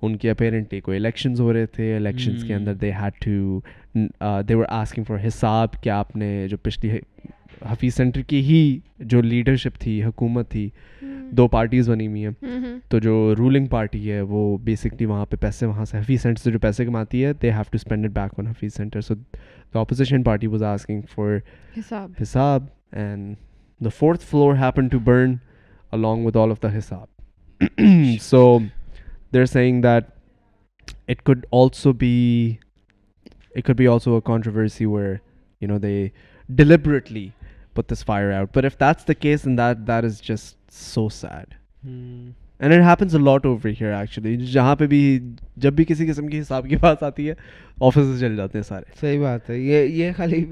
Speaker 3: ان کے اپیرنٹلی کوئی الیکشنز ہو
Speaker 2: رہے
Speaker 3: تھے الیکشنس کے اندر they had to they were asking for حساب کیا آپ نے جو پچھلی حفیظ سینٹر کی ہی
Speaker 1: جو
Speaker 3: لیڈرشپ تھی حکومت تھی دو
Speaker 1: پارٹیز
Speaker 3: بنی ہوئی ہیں تو جو رولنگ پارٹی ہے وہ بیسکلی وہاں پہ پیسے وہاں سے حفیظ سینٹر سے جو پیسے کماتی ہے they have to spend it back on Hafeez Centre so the opposition party
Speaker 1: was
Speaker 3: asking for حساب and the fourth floor happen to burn along with all of the حساب so they're seeing that it it also also be be a controversy where you know they deliberately put this fire out but if that's the case then that that is just so sad
Speaker 2: hmm.
Speaker 3: and it happens a lot over here actually
Speaker 2: جہاں پہ بھی جب بھی کسی قسم کی حساب
Speaker 3: کی بات آتی ہے آفس چل جاتے ہیں سارے صحیح بات ہے یہ یہ خالی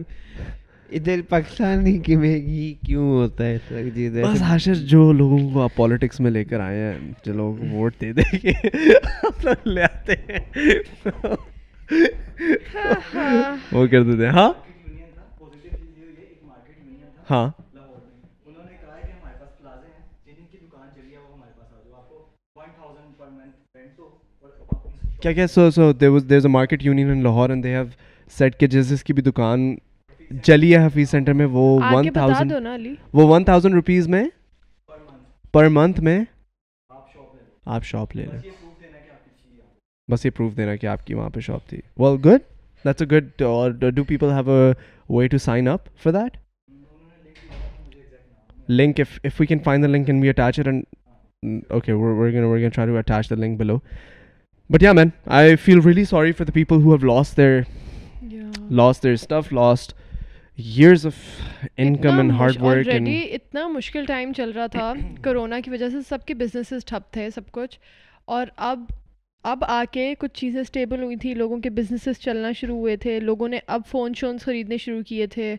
Speaker 3: ادھر پاکستان ہی کی میں یہ
Speaker 1: کیوں
Speaker 3: ہوتا ہے جی بس حاشر جو
Speaker 4: لوگوں کو آپ پالیٹکس میں لے کر آئے ہیں جو لوگ ووٹ دے دے کے لے آتے ہیں ہاں، ہاں۔ وہ کر دیتے ہیں ہاں ہاں
Speaker 3: کیا کیا so so they was there is a market union in Lahore and they have set کے جزس کی بھی دکان جلی ہے حفیظ سینٹر میں وہ ون تھاؤزینڈ وہ ون تھاؤزینڈ روپیز میں پر منتھ میں آپ شاپ لے لیں بس یہ پروف دینا کہ آپ کی وہاں پہ شاپ تھی well good that's a good اور do people have a way to sign up for that
Speaker 1: اتنا مشکل ٹائم چل رہا تھا کرونا کی وجہ سے سب کے بزنسز ٹھپ تھے سب کچھ اور اب اب آ کے کچھ چیزیں اسٹیبل ہوئی تھیں لوگوں کے بزنسز چلنا شروع ہوئے تھے لوگوں نے اب فون شونس خریدنے شروع کیے تھے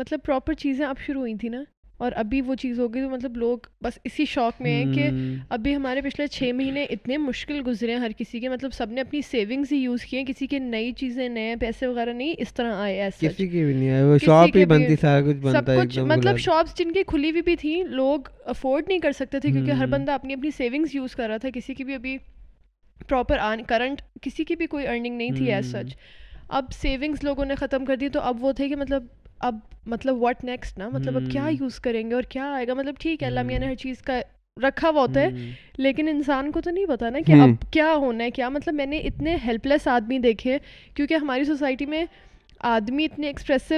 Speaker 1: مطلب پراپر چیزیں اب شروع ہوئی تھیں نا اور ابھی وہ چیز ہوگی تو مطلب لوگ بس اسی شوق میں ہیں کہ ابھی ہمارے پچھلے چھ مہینے اتنے مشکل گزرے ہیں ہر کسی کے مطلب سب نے اپنی سیونگس ہی یوز کی ہیں کسی کے نئی چیزیں نئے پیسے وغیرہ نہیں اس طرح آئے ایسے
Speaker 2: سارا کچھ
Speaker 1: مطلب شاپس جن کی کھلی ہوئی بھی تھیں لوگ افورڈ نہیں کر سکتے تھے کیونکہ ہر بندہ اپنی اپنی سیونگس یوز کر رہا تھا کسی کی بھی ابھی پراپر کرنٹ کسی کی بھی کوئی ارننگ نہیں تھی ایز سچ اب سیونگس لوگوں نے ختم کر دی تو اب وہ تھے کہ مطلب اب مطلب واٹ نیکسٹ نا مطلب اب کیا یوز hmm. کریں گے اور کیا آئے گا مطلب ٹھیک ہے اللہ میاں نے hmm. ہر چیز کا رکھا ہوا ہوتا ہے hmm. لیکن انسان کو تو نہیں پتا نا کہ اب کیا ہونا ہے کیا مطلب میں نے اتنے ہیلپ لیس آدمی دیکھے کیونکہ ہماری سوسائٹی میں آدمی اتنے ایکسپریسو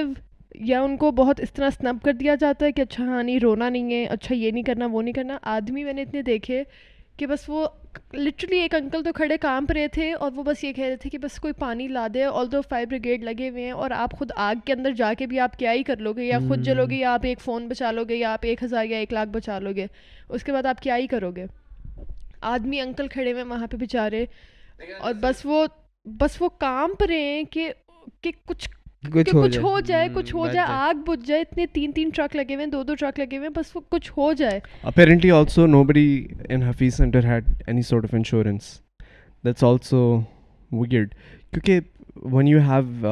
Speaker 1: یا ان کو بہت اس طرح اسنپ کر دیا جاتا ہے کہ اچھا ہاں نہیں رونا نہیں ہے اچھا یہ نہیں کرنا وہ نہیں کرنا آدمی میں نے اتنے دیکھے کہ بس وہ لٹرلی ایک انکل تو کھڑے کام پہ رہے تھے اور وہ بس یہ کہہ رہے تھے کہ بس کوئی پانی لا دے اور دو فائر بریگیڈ لگے ہوئے ہیں اور آپ خود آگ کے اندر جا کے بھی آپ کیا ہی کر لو گے یا خود جلو گے یا آپ ایک فون بچا لو گے یا آپ ایک ہزار یا ایک لاکھ بچا لو گے اس کے بعد آپ کیا ہی کرو گے آدمی انکل کھڑے ہوئے وہاں پہ بچارے اور بس وہ بس وہ کام رہے ہیں کہ کہ کچھ
Speaker 2: کچھ ہو جائے
Speaker 1: کچھ ہو جائے آگ بجھ جائے اتنے تین تین ٹرک لگے ہوئے دو دو ٹرک لگے ہوئے بس کچھ ہو جائے
Speaker 3: اپیرنٹلی آلسو نو بڑی ان Hafeez Centre head any sort of insurance that's also weird کیونکہ ون یو ہیو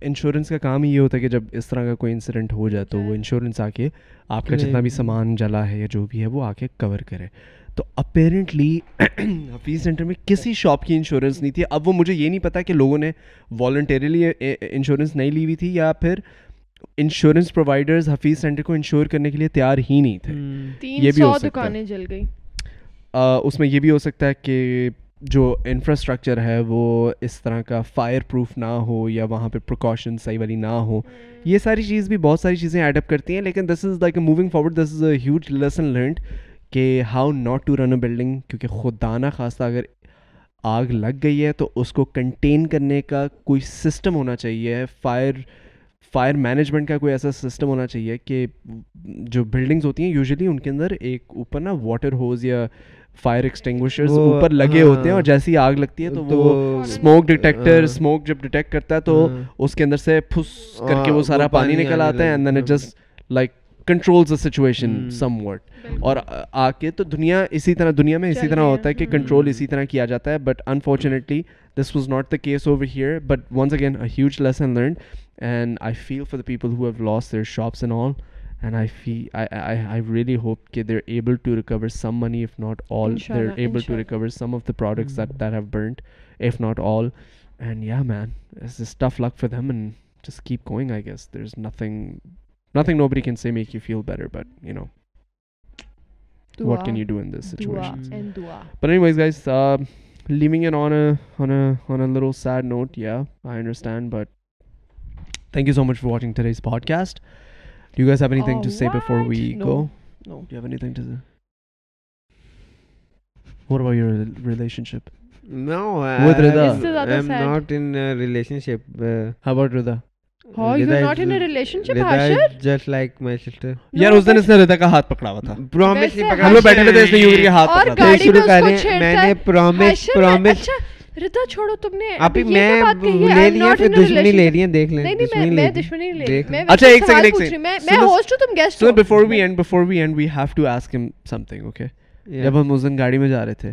Speaker 3: انشورنس کا کام ہی یہ ہوتا ہے کہ جب اس طرح کا کوئی انسیڈنٹ ہو جائے تو وہ انشورنس آ کے آپ کا جتنا بھی سامان جلا ہے یا جو بھی ہے وہ آ کے کور کرے تو اپیرنٹلی حفیظ سینٹر میں کسی شاپ کی انشورنس نہیں تھی اب وہ مجھے یہ نہیں پتا کہ لوگوں نے انشورنس نہیں لی ہوئی تھی یا پھر انشورنس پرووائڈرز حفیظ سینٹر کو انشور کرنے کے لیے تیار ہی نہیں تھے یہ بھی ہو سکتا ہے
Speaker 1: جل گئی
Speaker 3: اس میں یہ بھی ہو سکتا ہے کہ جو انفراسٹرکچر ہے وہ اس طرح کا فائر پروف نہ ہو یا وہاں پہ پریکاشن صحیح والی نہ ہو یہ ساری چیز بھی بہت ساری چیزیں ایڈ اپ کرتی ہیں لیکن this is like moving forward this is a huge lesson learned کہ how not to run a building کیونکہ نہ خاصہ اگر آگ لگ گئی ہے تو اس کو کنٹین کرنے کا کوئی سسٹم ہونا چاہیے فائر فائر مینجمنٹ کا کوئی ایسا سسٹم ہونا چاہیے کہ جو بلڈنگز ہوتی ہیں یوزلی ان کے اندر ایک اوپر نا واٹر ہوز یا فائر ایکسٹنگوشرز اوپر لگے ہوتے ہیں اور
Speaker 2: ہاں،
Speaker 3: جیسی آگ لگتی ہے تو وہ اسموک ڈیٹیکٹر اسموک جب ڈیٹیکٹ کرتا ہے تو
Speaker 2: ہاں۔
Speaker 3: اس کے اندر سے پھس کر کے وہ ہاں،
Speaker 2: سارا
Speaker 3: پانی نکل آتا ہے and then it just like controls situation somewhat اور آ کے تو دنیا اسی طرح دنیا میں اسی طرح ہوتا ہے کہ کنٹرول
Speaker 2: hmm.
Speaker 3: اسی طرح کیا جاتا ہے but unfortunately this was not the case over here but once again a huge lesson learned and I feel for the people who have lost their shops and all and I I really hope کہ they're able to recover some money if if not not all
Speaker 1: all
Speaker 3: able to recover some of the products that that have burned and یا man tough luck for all work and just keep going I guess there is nothing nothing nobody can say make you feel better but you know dua. what can you do in this situation dua
Speaker 1: and dua.
Speaker 3: but anyways guys uh, leaving it on a on a on a little sad note yeah i understand but thank you so much for watching today's podcast do you guys have anything
Speaker 1: uh,
Speaker 3: to say what? before we
Speaker 1: no.
Speaker 3: go
Speaker 1: no
Speaker 3: do you have anything to say what about your relationship
Speaker 2: no
Speaker 3: uh,
Speaker 2: with
Speaker 3: Rida.
Speaker 2: i'm not in a relationship uh,
Speaker 3: how about Rida? ایک جب ہم گاڑی میں جا رہے تھے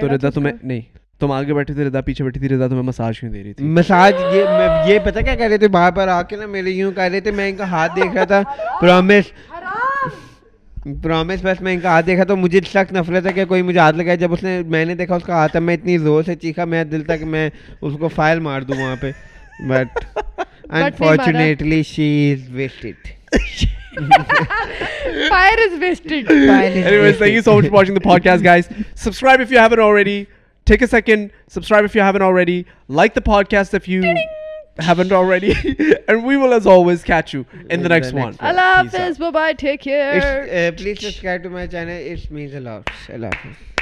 Speaker 3: تو ردا تمہیں نہیں تم آگے بیٹھے تھے رضا پیچھے بیٹھی تھی رضا تمہیں مساج کیوں دے رہی تھی
Speaker 2: مساج یہ یہ پتہ کیا کہہ رہے تھے باہر پر آ کے نا میرے یوں کہہ رہے تھے میں ان کا ہاتھ دیکھ رہا تھا پرومس پرومس بس میں ان کا ہاتھ دیکھا تو مجھے سخت نفرت ہے کہ کوئی مجھے ہاتھ لگایا جب اس نے میں نے دیکھا اس کا ہاتھ میں اتنی زور سے چیخا میں دل تک میں اس کو فائل مار دوں وہاں پہ but unfortunately she is wasted
Speaker 1: Fire is wasted.
Speaker 3: Fire is Anyways, wasted. thank you so much for watching the podcast, guys. Subscribe if you haven't already. take a second, subscribe if you haven't already, like the podcast if you Ding. haven't already, and we will, as always, catch you in, in the, next the
Speaker 1: next
Speaker 3: one. Allah
Speaker 1: Hafiz, bye bye, take care.
Speaker 2: Uh, please subscribe to my channel, it means a lot. Allah Hafiz.